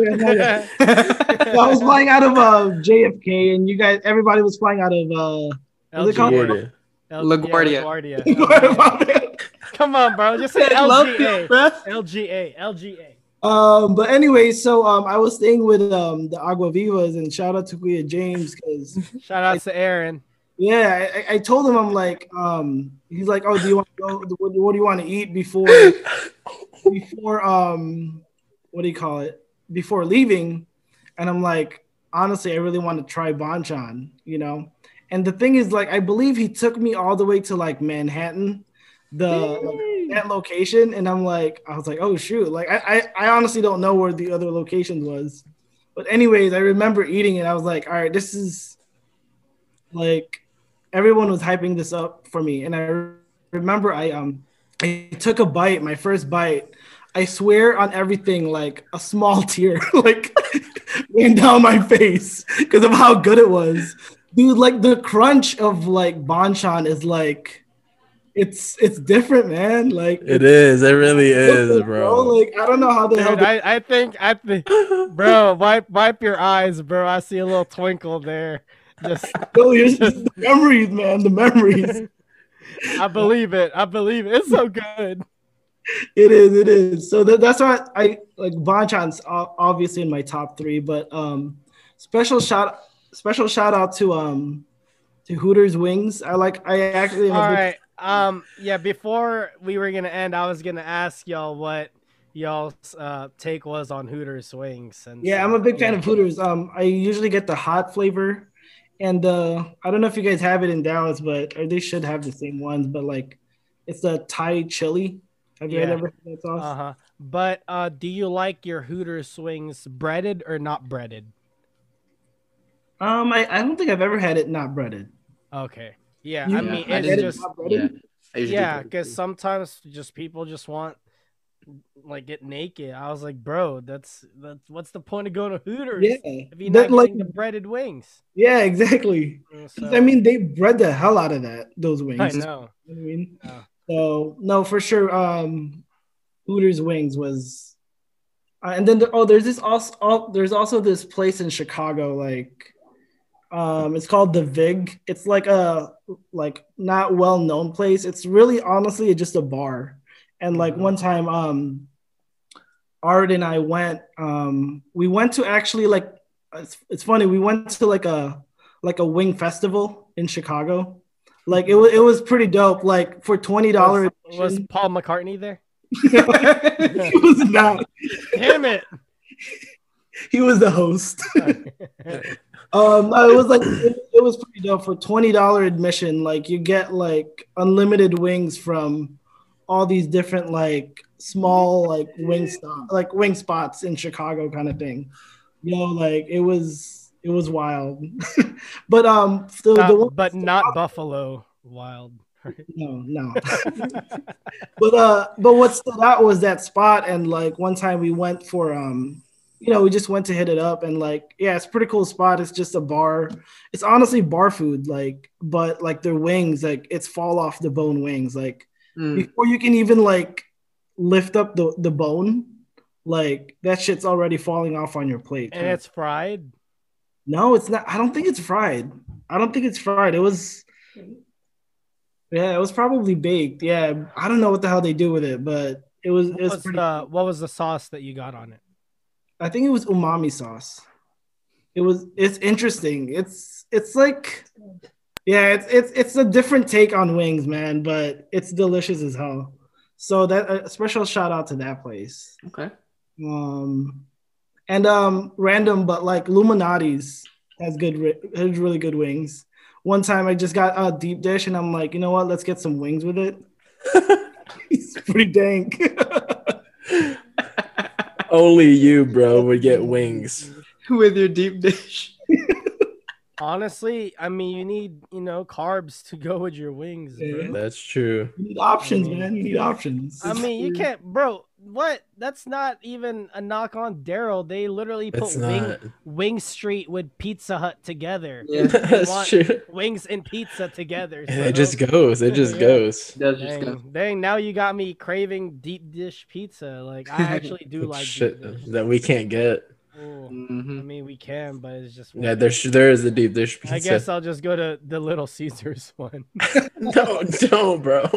S3: I was flying out of uh, JFK, and you guys, everybody was flying out of. Uh, What's it?
S2: LaGuardia.
S4: L-
S1: LaGuardia.
S4: yeah, LaGuardia. Come on, bro. Just say
S1: Love Field,
S4: LGA. LGA. LGA.
S3: Um, but anyway, so um, I was staying with um the Agua Vivas, and shout out to Kuya James because
S4: Shout out to Aaron.
S3: yeah, I, I told him I'm like um he's like oh do you want to go what, what do you want to eat before before um what do you call it before leaving, and I'm like honestly I really want to try Bonchon, you know, and the thing is like I believe he took me all the way to like Manhattan, the like, that location, and I'm like I was like oh shoot. Like I, I I honestly don't know where the other location was, but anyways I remember eating it. I was like all right this is like everyone was hyping this up for me. And i remember i um i took a bite my first bite. I swear on everything like a small tear like ran down my face because of how good it was. Dude like the crunch of like Bonchon is like it's it's different man like
S2: It is. It really is, bro.
S3: like i don't know how the hell
S4: Dude, I, I think I think bro, wipe wipe your eyes, bro. I see a little twinkle there. Just
S3: no, it's just the memories man the memories
S4: I believe it. I believe it. It's so good.
S3: It is, it is. So that, that's why I like Bonchon's o- obviously in my top three, but um, special shout, special shout out to um, to Hooters Wings. I like. I actually. am a
S4: All
S3: big-
S4: right. Um yeah, before we were gonna end, I was gonna ask y'all what y'all's uh take was on Hooters wings and
S3: Yeah, I'm a big fan of Hooters. Um, I usually get the hot flavor, and uh, I don't know if you guys have it in Dallas, but or they should have the same ones. But like, it's the Thai chili. Have you
S4: Yeah.
S3: ever had that sauce?
S4: Uh-huh. But uh do you like your Hooters wings breaded or not breaded?
S3: Um, I, I don't think I've ever had it not breaded.
S4: Okay. Yeah,
S3: You-
S4: I mean
S1: I
S4: it's
S3: didn't-
S4: just
S3: not
S1: Yeah,
S3: breaded?
S1: I usually
S4: yeah, because sometimes just people just want like get naked. I was like, bro, that's that's what's the point of going to Hooters
S3: Yeah,
S4: if you're
S3: that,
S4: not
S3: like,
S4: the breaded wings?
S3: yeah, exactly. 'Cause,
S4: So,
S3: I mean, they bred the hell out of that those wings.
S4: I
S3: You know
S4: know.
S3: what I mean?
S4: Yeah.
S3: So no, for sure. Um, Hooters Wings was, uh, and then the, oh, there's this also oh, there's also this place in Chicago like, um, it's called the Vig. It's like a like not well known place. It's really honestly just a bar. And like one time, um, Art and I went. Um, we went to actually like it's, it's funny. We went to like a like a wing festival in Chicago. Like it was it was pretty dope. Like for twenty dollars,
S4: Was, was Paul McCartney there?
S3: he was not.
S4: Damn it!
S3: He was the host. um, no, it was like it, it was pretty dope for twenty dollar admission. Like you get like unlimited wings from all these different like small like wing stop like wing spots in Chicago kind of thing. You know, like it was it was wild. but um, the,
S4: Not-
S3: the one,
S4: but not Buffalo Wild.
S3: no, no. but uh, but what stood out was that spot, and like one time we went for um, you know, we just went to hit it up, and like yeah, it's a pretty cool spot. It's just a bar. It's honestly bar food, like, but like their wings, like it's fall off the bone wings, like
S1: Mm.
S3: before you can even like lift up the the bone, like that shit's already falling off on your plate.
S4: and it's fried.
S3: No, it's not. I don't think it's fried. I don't think it's fried. It was, yeah, it was probably baked. Yeah, I don't know what the hell they do with it, but it was. It was
S4: was
S3: pretty.
S4: the what was the sauce that you got on it?
S3: I think it was umami sauce. It was. It's interesting. It's. It's like. Yeah, it's it's it's a different take on wings, man, but it's delicious as hell. So that a special shout out to that place.
S1: Okay.
S3: Um, and um, random, but like Lou Malnati's has good, has really good wings. One time I just got a deep dish, and I'm like, you know what? Let's get some wings with it. it's pretty dank.
S2: Only you, bro, would get wings.
S1: With your deep dish.
S4: Honestly, I mean, you need you know carbs to go with your wings. bro.
S3: Yeah.
S2: That's true.
S3: you need options,
S4: I mean-
S3: man. You need options.
S4: I mean, you can't, bro. What? That's not even a knock on Daryl. They literally put
S2: It's
S4: Wing
S2: not.
S4: Wing Street with Pizza Hut together.
S1: Yeah.
S2: That's
S4: want
S2: true.
S4: Wings and pizza together.
S2: And
S4: so-
S2: it just goes. It just
S4: Yeah.
S2: goes.
S1: Does just go.
S4: Dang, dang, now you got me craving deep dish pizza. Like I actually do like
S2: Shit
S4: deep dish.
S2: that we can't get.
S4: Ooh, mm-hmm.
S1: I
S4: mean, we can, but it's just.
S2: Yeah, there's there is a deep dish pizza.
S4: I guess I'll just go to the Little Caesars one.
S2: no, don't, bro.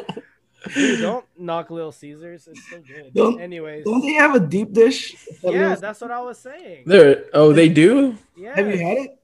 S4: Dude, don't knock Little Caesars. It's so good.
S3: Don't-
S4: Anyways,
S3: Don't they have a deep dish?
S4: yeah, that's what I was saying.
S2: There. Oh, they do.
S4: Yeah,
S3: Have you had it?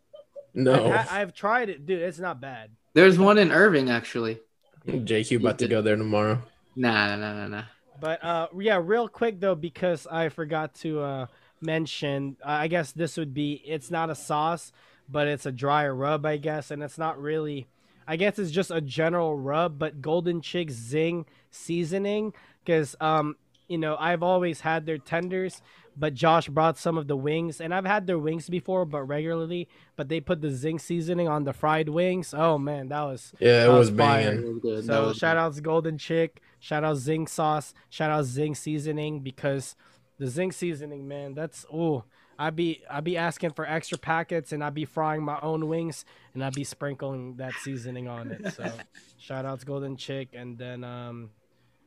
S2: No.
S4: I've, I've tried it, dude. It's not bad.
S1: There's one in Irving actually.
S2: JQ about to go there tomorrow.
S1: Nah, nah, nah, nah, nah.
S4: But uh, yeah, real quick though, because I forgot to uh, mention, I guess this would be it's not a sauce, but it's a dry rub, I guess, and it's not really. I guess it's just a general rub, but Golden Chick Zing seasoning, because um, you know, I've always had their tenders, but Josh brought some of the wings, and I've had their wings before, but regularly. But they put the Zing seasoning on the fried wings. Oh man, that was
S2: Yeah, it was
S4: was fire.
S2: banging.
S1: That that
S4: so
S1: was
S4: shout
S1: good.
S4: outs Golden Chick, shout out Zing sauce, shout out Zing seasoning because the Zing seasoning, man, that's oh I'd be I'd be asking for extra packets and I'd be frying my own wings and I'd be sprinkling that seasoning on it. So shout outs Golden Chick and then um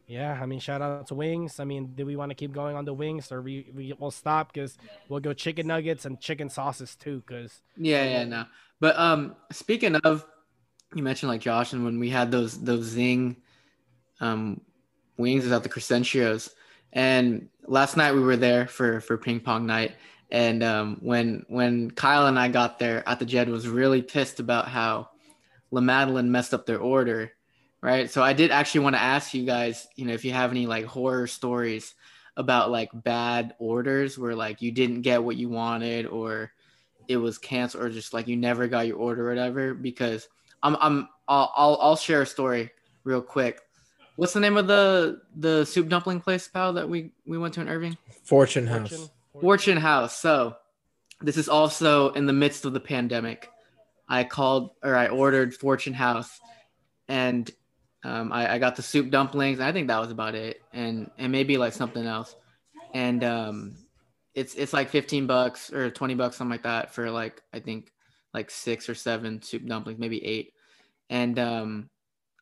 S4: yeah, I mean shout out to wings. I mean, do we want to keep going on the wings or we we will stop because we'll go chicken nuggets and chicken sauces too because
S1: Yeah, yeah, no. But um, speaking of, you mentioned like Josh, and when we had those those zing, um, wings at the Crescentios, and last night we were there for for ping pong night, and um, when when Kyle and I got there at the Jed was really pissed about how La Madeleine messed up their order, right? So I did actually want to ask you guys, you know, if you have any like horror stories about like bad orders where like you didn't get what you wanted or it was canceled or just like you never got your order or whatever because I'm I'm I'll I'll, I'll share a story real quick. What's the name of the the soup dumpling place, pal, that we we went to in Irving?
S2: Fortune House.
S4: Fortune,
S1: Fortune House. So this is also in the midst of the pandemic. I called or I ordered Fortune House, and um, I, I got the soup dumplings. I think that was about it, and and maybe like something else. And um, it's it's like fifteen bucks or twenty bucks, something like that, for like I think like six or seven soup dumplings, maybe eight. And um,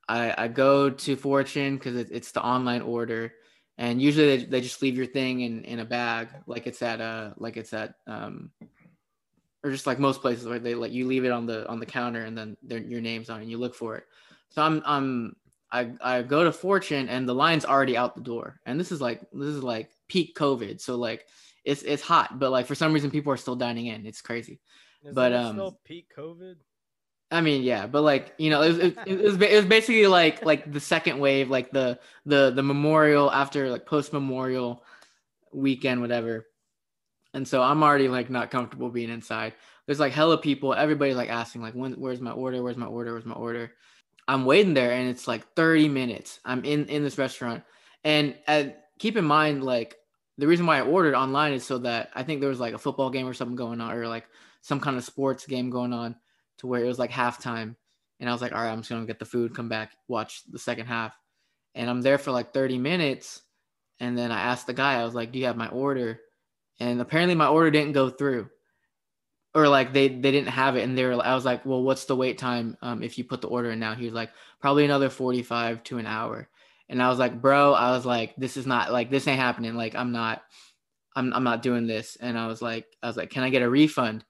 S1: I I go to Fortune because it, it's the online order and usually they, they just leave your thing in, in a bag like it's at uh like it's at um or just like most places where they like you leave it on the on the counter and then their, your name's on it and you look for it. So i'm i'm I, I go to fortune and the line's already out the door. And this is like this is like peak covid. So like it's it's hot but like for some reason people are still dining in. It's crazy.
S4: Is
S1: But, um,
S4: still peak COVID?
S1: I mean, yeah, but like you know, it was, it, it was it was basically like like the second wave, like the the the memorial after like post memorial weekend, whatever. And so I'm already like not comfortable being inside. There's like hella people. Everybody's like asking like, when where's my order? Where's my order? Where's my order? I'm waiting there, and it's like 30 minutes. I'm in in this restaurant, and uh, keep in mind like the reason why I ordered online is so that I think there was like a football game or something going on, or like some kind of sports game going on to where it was like halftime. And I was like, all right, I'm just gonna get the food, come back, watch the second half. And I'm there for like 30 minutes. And then I asked the guy, I was like, Do you have my order? And apparently my order didn't go through. Or like they they didn't have it. And they were I was like, Well, what's the wait time um if you put the order in now? He was like, probably another 45 to an hour. And I was like, bro, I was like, this is not like this ain't happening. Like I'm not I'm I'm not doing this. And I was like, I was like, can I get a refund?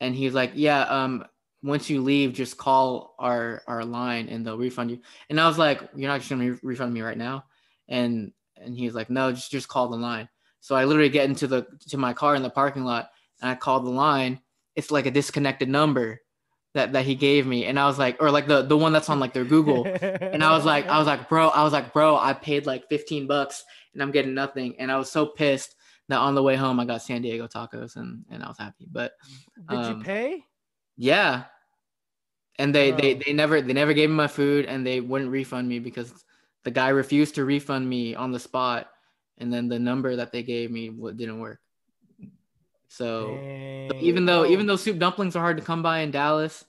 S1: And he was like, yeah, um, once you leave, just call our our line and they'll refund you. And I was like, you're not just gonna re- refund me right now. And and he was like, no, just just call the line. So I literally get into the to my car in the parking lot and I call the line. It's like a disconnected number that that he gave me, and I was like, or like the the one that's on like their Google. And I was like, I was like, bro, I was like, bro, I paid like 15 bucks and I'm getting nothing. And I was so pissed that on the way home I got San Diego tacos and and I was happy. But
S4: Did
S1: um,
S4: you pay?
S1: Yeah. And they, they they never they never gave me my food and they wouldn't refund me because the guy refused to refund me on the spot and then the number that they gave me didn't work. So so even though even though soup dumplings are hard to come by in Dallas,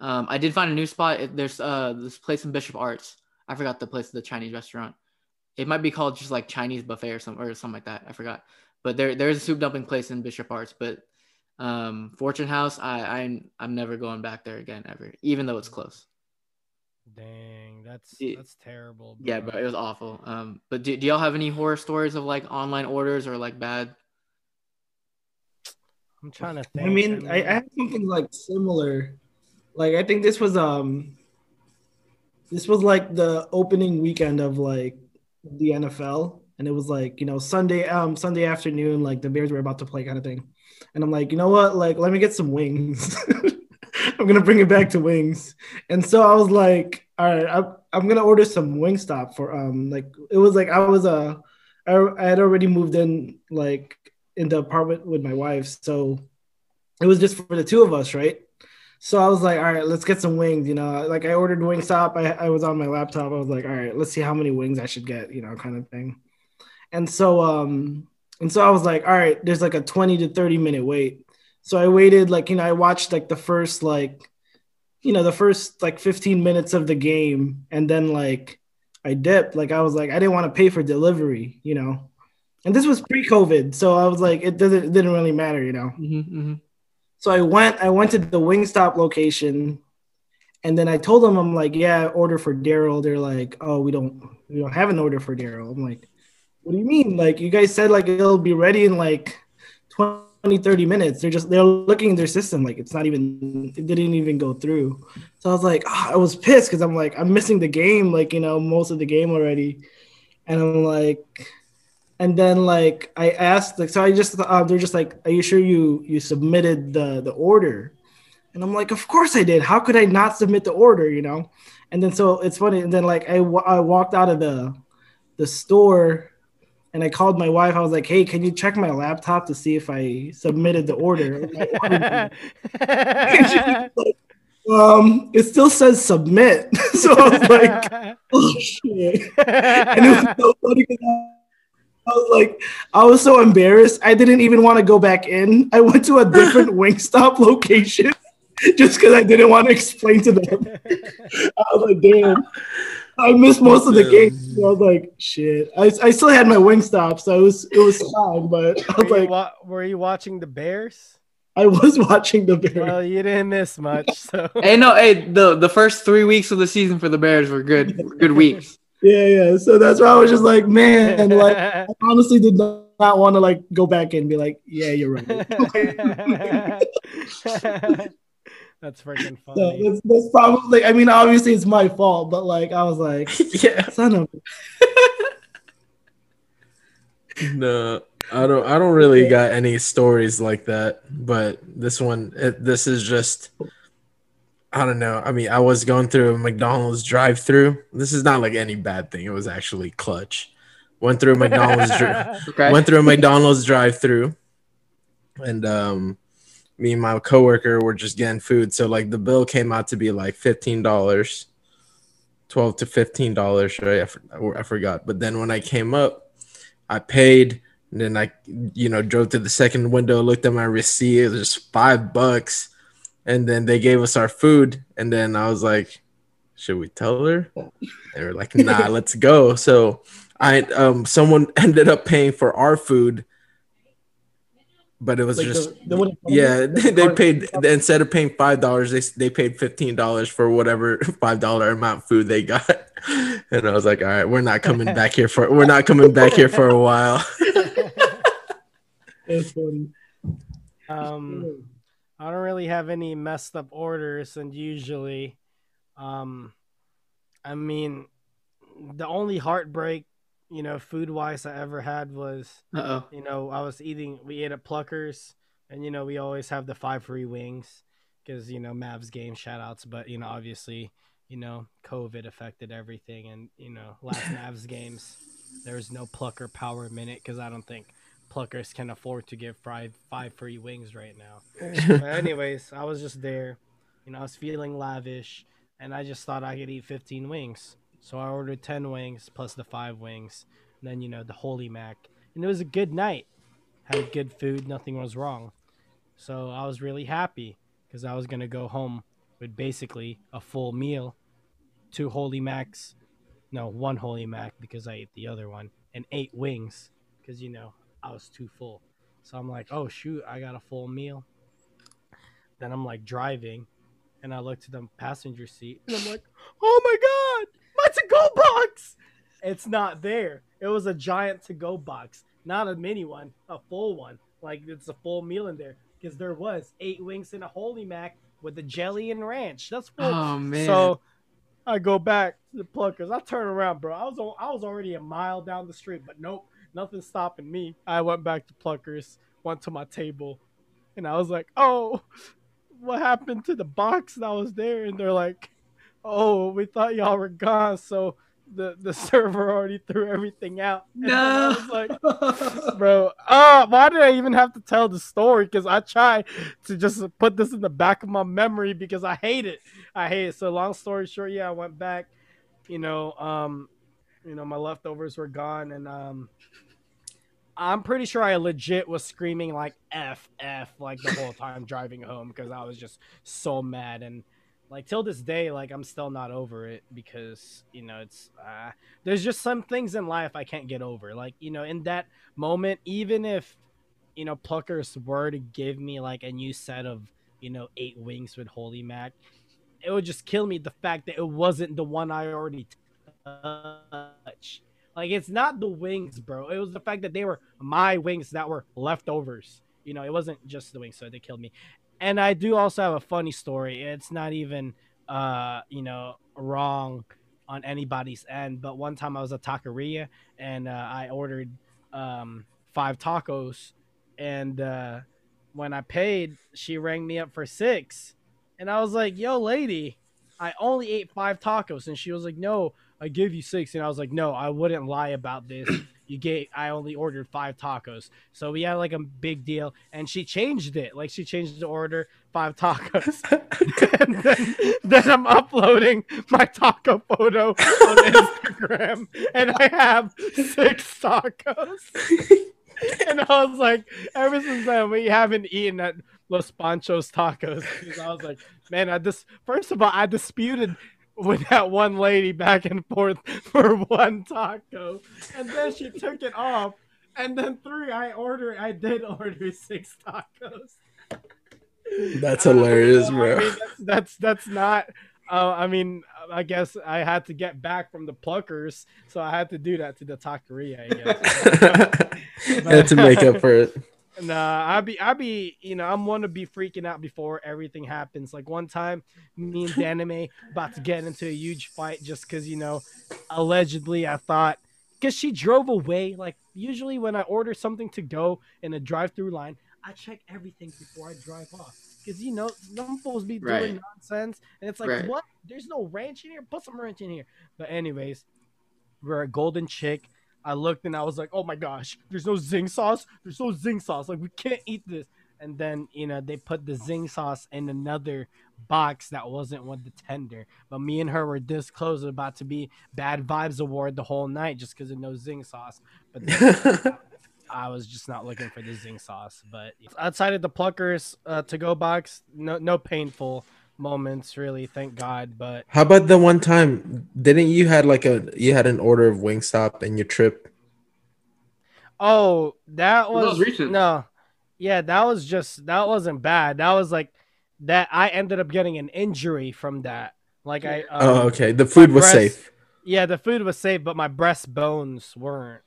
S1: um, I did find a new spot. There's uh this place in Bishop Arts. I forgot the place, the Chinese restaurant. It might be called just like Chinese buffet or something or something like that. I forgot. But there there's a soup dumpling place in Bishop Arts. But um, Fortune House, I I'm I'm never going back there again ever, even though it's close.
S4: dang, that's
S1: Yeah.
S4: that's terrible.
S1: Yeah, but it was awful. Um, but do, do y'all have any horror stories of like online orders or like bad?
S4: I'm trying to think.
S3: I mean, I, I had something like similar. Like I think this was um this was like the opening weekend of like the NFL, and it was like you know Sunday um Sunday afternoon, like the Bears were about to play kind of thing, and I'm like, you know what, like let me get some wings. I'm gonna bring it back to wings, and so I was like, all right, I, I'm gonna order some Wingstop for um like it was like I was a uh, I, I had already moved in like in the apartment with my wife, so it was just for the two of us, right? So I was like, all right, let's get some wings. You know, like I ordered Wingstop. I, I was on my laptop. I was like, all right, let's see how many wings I should get, you know, kind of thing. And so, um, and so I was like, all right, there's like a 20 to 30 minute wait. So I waited, like, you know, I watched like the first, like, you know, the first like 15 minutes of the game. And then, like, I dipped. Like, I was like, I didn't want to pay for delivery, you know. And this was pre COVID. So I was like, it, doesn't, it didn't really matter, you know.
S1: Mm-hmm, mm-hmm.
S3: So I went, I went to the Wingstop location, and then I told them, I'm like, yeah, order for Daryl. They're like, oh, we don't, we don't have an order for Daryl. I'm like, what do you mean? Like, you guys said like it'll be ready in like 20, 30 minutes. They're just they're looking in their system, like it's not even, it didn't even go through. So I was like, oh, I was pissed because I'm like, I'm missing the game, like you know, most of the game already, and I'm like and then like I asked, like, so I just uh, they're just like, are you sure you you submitted the the order? And I'm like, of course I did. How could I not submit the order? You know. And then so it's funny. And then like I, I walked out of the the store and I called my wife. I was like, "Hey, can you check my laptop to see if I submitted the order?" um, it still says submit. so I was like, "Oh shit!" And it was so funny because I was like, I was so embarrassed. I didn't even want to go back in. I went to a different Wingstop location just because I didn't want to explain to them. I was like, damn. I missed most of the game. So I was like, shit. I, I still had my Wingstop, so it was it was fine. But I was
S4: were,
S3: like,
S4: you wa- were you watching the Bears?
S3: I was watching the Bears.
S4: Well, you didn't miss much. So
S1: Hey, no, hey, the the first three weeks of the season for the Bears were good, were good weeks.
S3: Yeah, yeah. So that's why I was just like, man, like I honestly did not, not want to like go back and be like, yeah, you're right.
S4: That's freaking
S3: So
S4: funny.
S3: that's, that's probably. I mean, obviously it's my fault, but like I was like,
S1: yeah.
S3: son of.
S2: No, I don't. I don't really got any stories like that. But this one, it, this is just. I don't know. I mean, I was going through a McDonald's drive-through. This is not like any bad thing. It was actually clutch. Went through a McDonald's. dri-
S1: Okay.
S2: went through a McDonald's drive-through, and um, me and my coworker were just getting food. So like the bill came out to be like fifteen dollars, twelve to fifteen dollars, right? I, for- I forgot. But then when I came up, I paid. And then I, you know, drove to the second window, looked at my receipt. It was just five bucks, and then they gave us our food. And then I was like, "Should we tell her?" They were like, "Nah, let's go." So I, um, someone ended up paying for our food, but it was
S3: Like
S2: just
S3: the, the one-
S2: yeah, they paid instead of paying five dollars, they they paid fifteen dollars for whatever five dollar amount food they got, and I was like, all right, we're not coming back here for we're not coming back here for a while.
S3: It's funny.
S4: Um, I don't really have any messed up orders, and usually, um, I mean, the only heartbreak, you know, food wise I ever had was,
S1: Uh oh.
S4: you know, I was eating, we ate at Pluckers, and you know, we always have the five free wings because you know Mavs game shout outs, but you know, obviously, you know, COVID affected everything, and you know, last Mavs games there was no Plucker Power Minute because I don't think Pluckers can afford to give five five free wings right now. But anyways, I was just there, you know, I was feeling lavish, and I just thought I could eat 15 wings, so I ordered 10 wings plus the five wings, and then you know the Holy Mac, and it was a good night. Had good food, nothing was wrong, so I was really happy because I was gonna go home with basically a full meal, two Holy Macs, no one Holy Mac because I ate the other one, and eight wings because you know I was too full. So I'm like, oh shoot, I got a full meal. Then I'm like driving, and I look to the passenger seat, and I'm like, oh my god, my to-go box! It's not there. It was a giant to-go box, not a mini one, a full one. Like it's a full meal in there because there was eight wings and a holy mac with the jelly and ranch. That's full.
S1: Oh man.
S4: So I go back to the pluckers. I turn around, bro. I was al- I was already a mile down the street, but nope, nothing stopping me. I went back to pluckers, went to my table, and I was like, "Oh, what happened to the box that was there?" And they're like, "Oh, we thought y'all were gone, so the the server already threw everything out." And was like, bro. Oh, why did I even have to tell the story? Because I try to just put this in the back of my memory because I hate it. I hate it. So long story short, yeah, I went back. You know, um, you know, my leftovers were gone, and um, I'm pretty sure I legit was screaming like "f f" like the whole time driving home because I was just so mad and. Like till this day, like I'm still not over it because you know it's uh, there's just some things in life I can't get over. Like you know, in that moment, even if you know Pluckers were to give me like a new set of you know eight wings with Holy Mac, it would just kill me the fact that it wasn't the one I already touched. Like it's not the wings, bro. It was the fact that they were my wings that were leftovers. You know, it wasn't just the wings, so they killed me. And I do also have a funny story. It's not even uh, you know, wrong on anybody's end. But one time I was at taqueria and uh, I ordered um, five tacos, and uh, when I paid, she rang me up for six, and I was like, "Yo, lady, I only ate five tacos," and she was like, "No, I gave you six. and I was like, "No, I wouldn't lie about this." You get I only ordered five tacos, so we had like a big deal, and she changed it. Like she changed the order five tacos, and then, then I'm uploading my taco photo on Instagram, and I have six tacos. and I was like, ever since then, we haven't eaten at Los Panchos Tacos. I was like, man, I just first of all, I disputed with that one lady back and forth for one taco, and then she took it off. And then three, I ordered. I did order six tacos.
S2: That's hilarious,
S4: I
S2: bro.
S4: mean, that's, that's that's not. Uh, I mean, I guess I had to get back from the pluckers, so I had to do that to the taqueria. I guess.
S2: had to make up for it.
S4: Nah, I be I be you know I'm one to be freaking out before everything happens. Like one time, me and Danime about to get into a huge fight just because you know, allegedly I thought because she drove away. Like usually when I order something to go in a drive-through line, I check everything before I drive off. Cause you know some fools be doing
S1: Right.
S4: nonsense, and it's like,
S1: Right.
S4: what? There's no ranch in here. Put some ranch in here. But anyways, we're a Golden Chick. I looked and I was like, oh my gosh, there's no zing sauce. There's no zing sauce. Like we can't eat this. And then you know they put the zing sauce in another box that wasn't with the tender. But me and her were this close, about to be bad vibes award the whole night just because of no zing sauce. But then I was just not looking for the zing sauce. But outside of the pluckers uh, to go box, no no painful moments really, thank God. But
S2: How about the one time? Didn't you had like a you had an order of Wingstop and your trip?
S4: oh, that
S1: That
S4: was,
S1: was recent.
S4: no, yeah, that was just that wasn't bad. That was like that. I ended up getting an injury from that. Like I, um,
S2: oh, okay. The food was
S4: breast-
S2: safe.
S4: Yeah, the food was safe, but my breast bones weren't.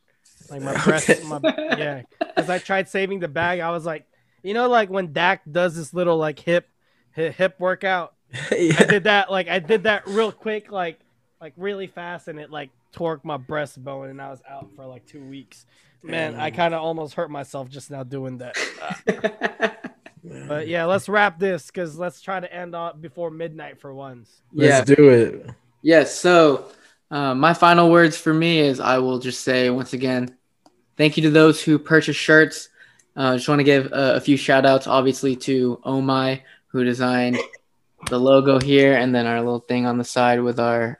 S4: Like my breast,
S2: Okay.
S4: my, yeah. Because I tried saving the bag. I was like, you know, like when Dak does this little like hip, hip, hip workout. I did that like I did that real quick, like like really fast, and it like torqued my breastbone, and I was out for like two weeks. Man, I kind of almost hurt myself just now doing that. Uh, but yeah, let's wrap this because let's try to end off before midnight for once.
S2: Let's do it.
S1: Yes. So, uh, my final words for me is I will just say once again, thank you to those who purchased shirts. Uh, just want to give a, a few shout outs, obviously, to Oh My, who designed the logo here and then our little thing on the side with our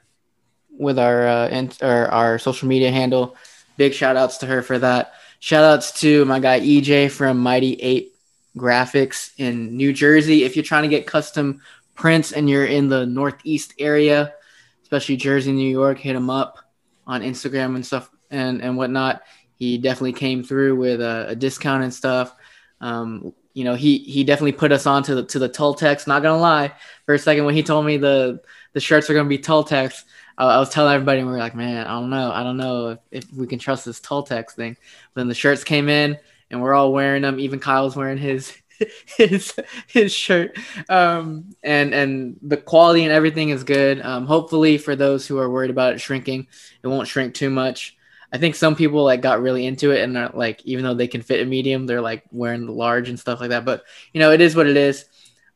S1: with our uh, in, or our social media handle. Big shout outs to her for that. Shout outs to my guy EJ from Mighty Ape Graphics in New Jersey. If you're trying to get custom prints and you're in the Northeast area, especially Jersey, New York, hit him up on Instagram and stuff and and whatnot. He definitely came through with a, a discount and stuff. Um, you know, he he definitely put us on to the to the Tultex. Not gonna lie, for a second when he told me the the shirts are gonna be Tultex, I, I was telling everybody and we were like, man, I don't know, I don't know if, if we can trust this Tultex thing. But then the shirts came in and we're all wearing them. Even Kyle's wearing his his his shirt. Um, and and the quality and everything is good. Um, hopefully for those who are worried about it shrinking, it won't shrink too much. I think some people like got really into it and are like, even though they can fit a medium, they're like wearing the large and stuff like that. But you know, it is what it is.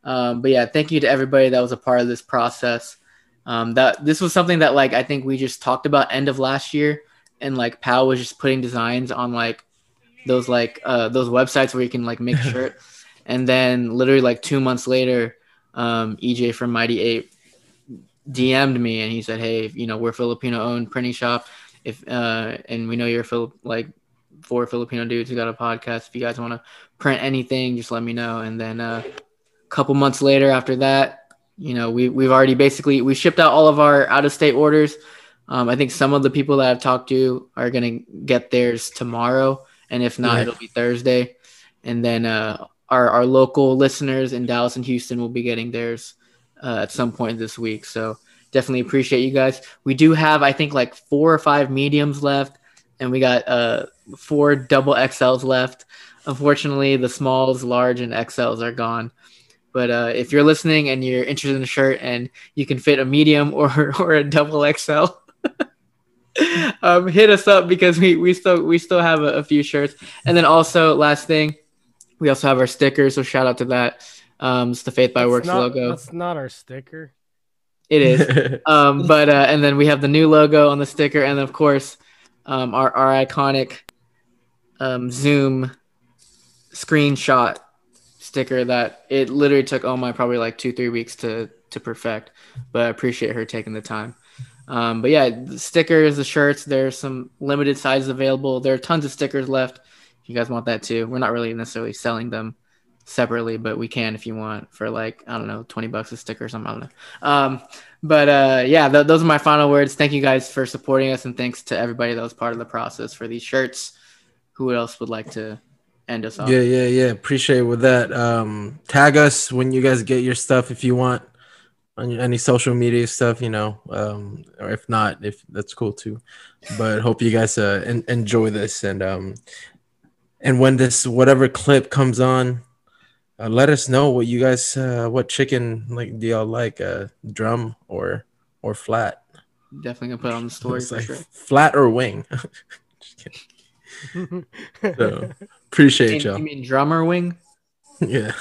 S1: Um, but yeah, thank you to everybody that was a part of this process. Um, that this was something that like I think we just talked about end of last year, and like Pal was just putting designs on like those like uh, those websites where you can like make a shirt, and then literally like two months later, um, EJ from Mighty Ape DM'd me and he said, "Hey, you know we're Filipino owned printing shop if uh and we know you're Phil like four Filipino dudes who got a podcast. If you guys want to print anything, just let me know. And then uh, a couple months later after that, you know, we we've already basically we shipped out all of our out of state orders. Um, I think some of the people that I've talked to are gonna get theirs tomorrow, and if not, it'll be Thursday. And then uh, our our local listeners in Dallas and Houston will be getting theirs uh, at some point this week. So definitely appreciate you guys. We do have, I think, like four or five mediums left, and we got uh, four double XLs left. Unfortunately, the smalls, large, and XLs are gone. But uh, if you're listening and you're interested in a shirt and you can fit a medium or or a double XL, um, hit us up because we, we still we still have a, a, few shirts. And then also last thing, we also have our stickers. So shout out to that. Um, it's the Faith by
S4: That's
S1: Works
S4: not,
S1: logo.
S4: That's not our sticker.
S1: It is. um, but uh, and then we have the new logo on the sticker, and of course, um, our our iconic um, Zoom screenshot sticker that it literally took oh my probably like two three weeks to to perfect. But I appreciate her taking the time. Um, but yeah, the stickers, the shirts, there's some limited sizes available. There are tons of stickers left. If you guys want that too, we're not really necessarily selling them separately, but we can if you want for like I don't know, twenty bucks a sticker or something. I don't know. Um, but uh, yeah, th- those are my final words. Thank you guys for supporting us, and thanks to everybody that was part of the process for these shirts. Who else would like to end us off?
S2: Yeah, yeah, yeah. Appreciate with that. Um, tag us when you guys get your stuff if you want on any social media stuff, you know, um, or if not, if that's cool too. But hope you guys uh, en- enjoy this and um, and when this whatever clip comes on, uh, let us know what you guys uh, what chicken like do y'all like uh, drum or or flat.
S1: Definitely gonna put it on the story for
S2: like
S1: sure.
S2: flat or wing. Just kidding. So, appreciate
S1: You
S2: y'all.
S1: You mean drummer wing?
S2: Yeah.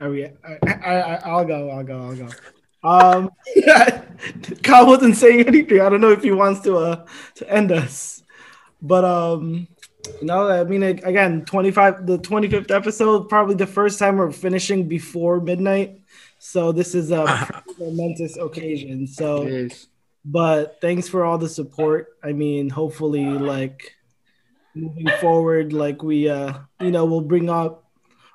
S3: Are we? I, I, I, I'll go. I'll go. I'll go. Um, Kyle wasn't saying anything. I don't know if he wants to uh to end us, but um, no. I mean, again, twenty five, the twenty fifth episode, probably the first time we're finishing before midnight. So this is a momentous occasion. So but thanks for all the support i mean hopefully like moving forward like we uh you know we'll bring up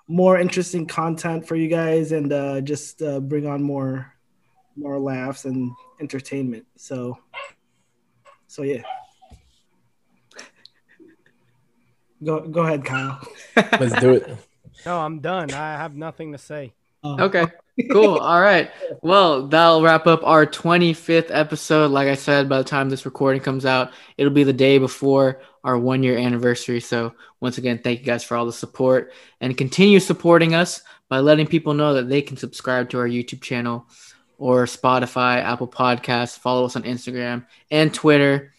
S3: more interesting content for you guys and uh just uh, bring on more more laughs and entertainment so so yeah go go ahead kyle
S2: Let's do it.
S4: No, I'm done. I have nothing to say.
S3: Um,
S1: Okay. Cool. All right. Well, that'll wrap up our 25th episode. Like I said, by the time this recording comes out, it'll be the day before our one year anniversary. So, once again, thank you guys for all the support and continue supporting us by letting people know that they can subscribe to our YouTube channel or Spotify, Apple Podcasts, follow us on Instagram and Twitter.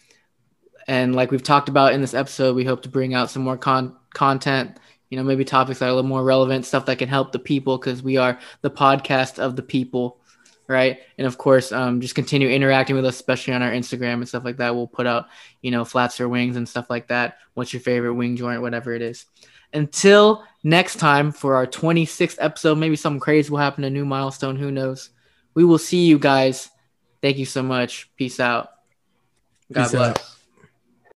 S1: And like we've talked about in this episode, we hope to bring out some more con- content you know, maybe topics that are a little more relevant, stuff that can help the people because we are the podcast of the people, right? And of course, um, just continue interacting with us, especially on our Instagram and stuff like that. We'll put out, you know, flats or wings and stuff like that. What's your favorite wing joint, whatever it is. Until next time for our 26th episode, maybe something crazy will happen, a new milestone, who knows? We will see you guys. Thank you so much. Peace out. God
S2: Peace out.
S1: bless.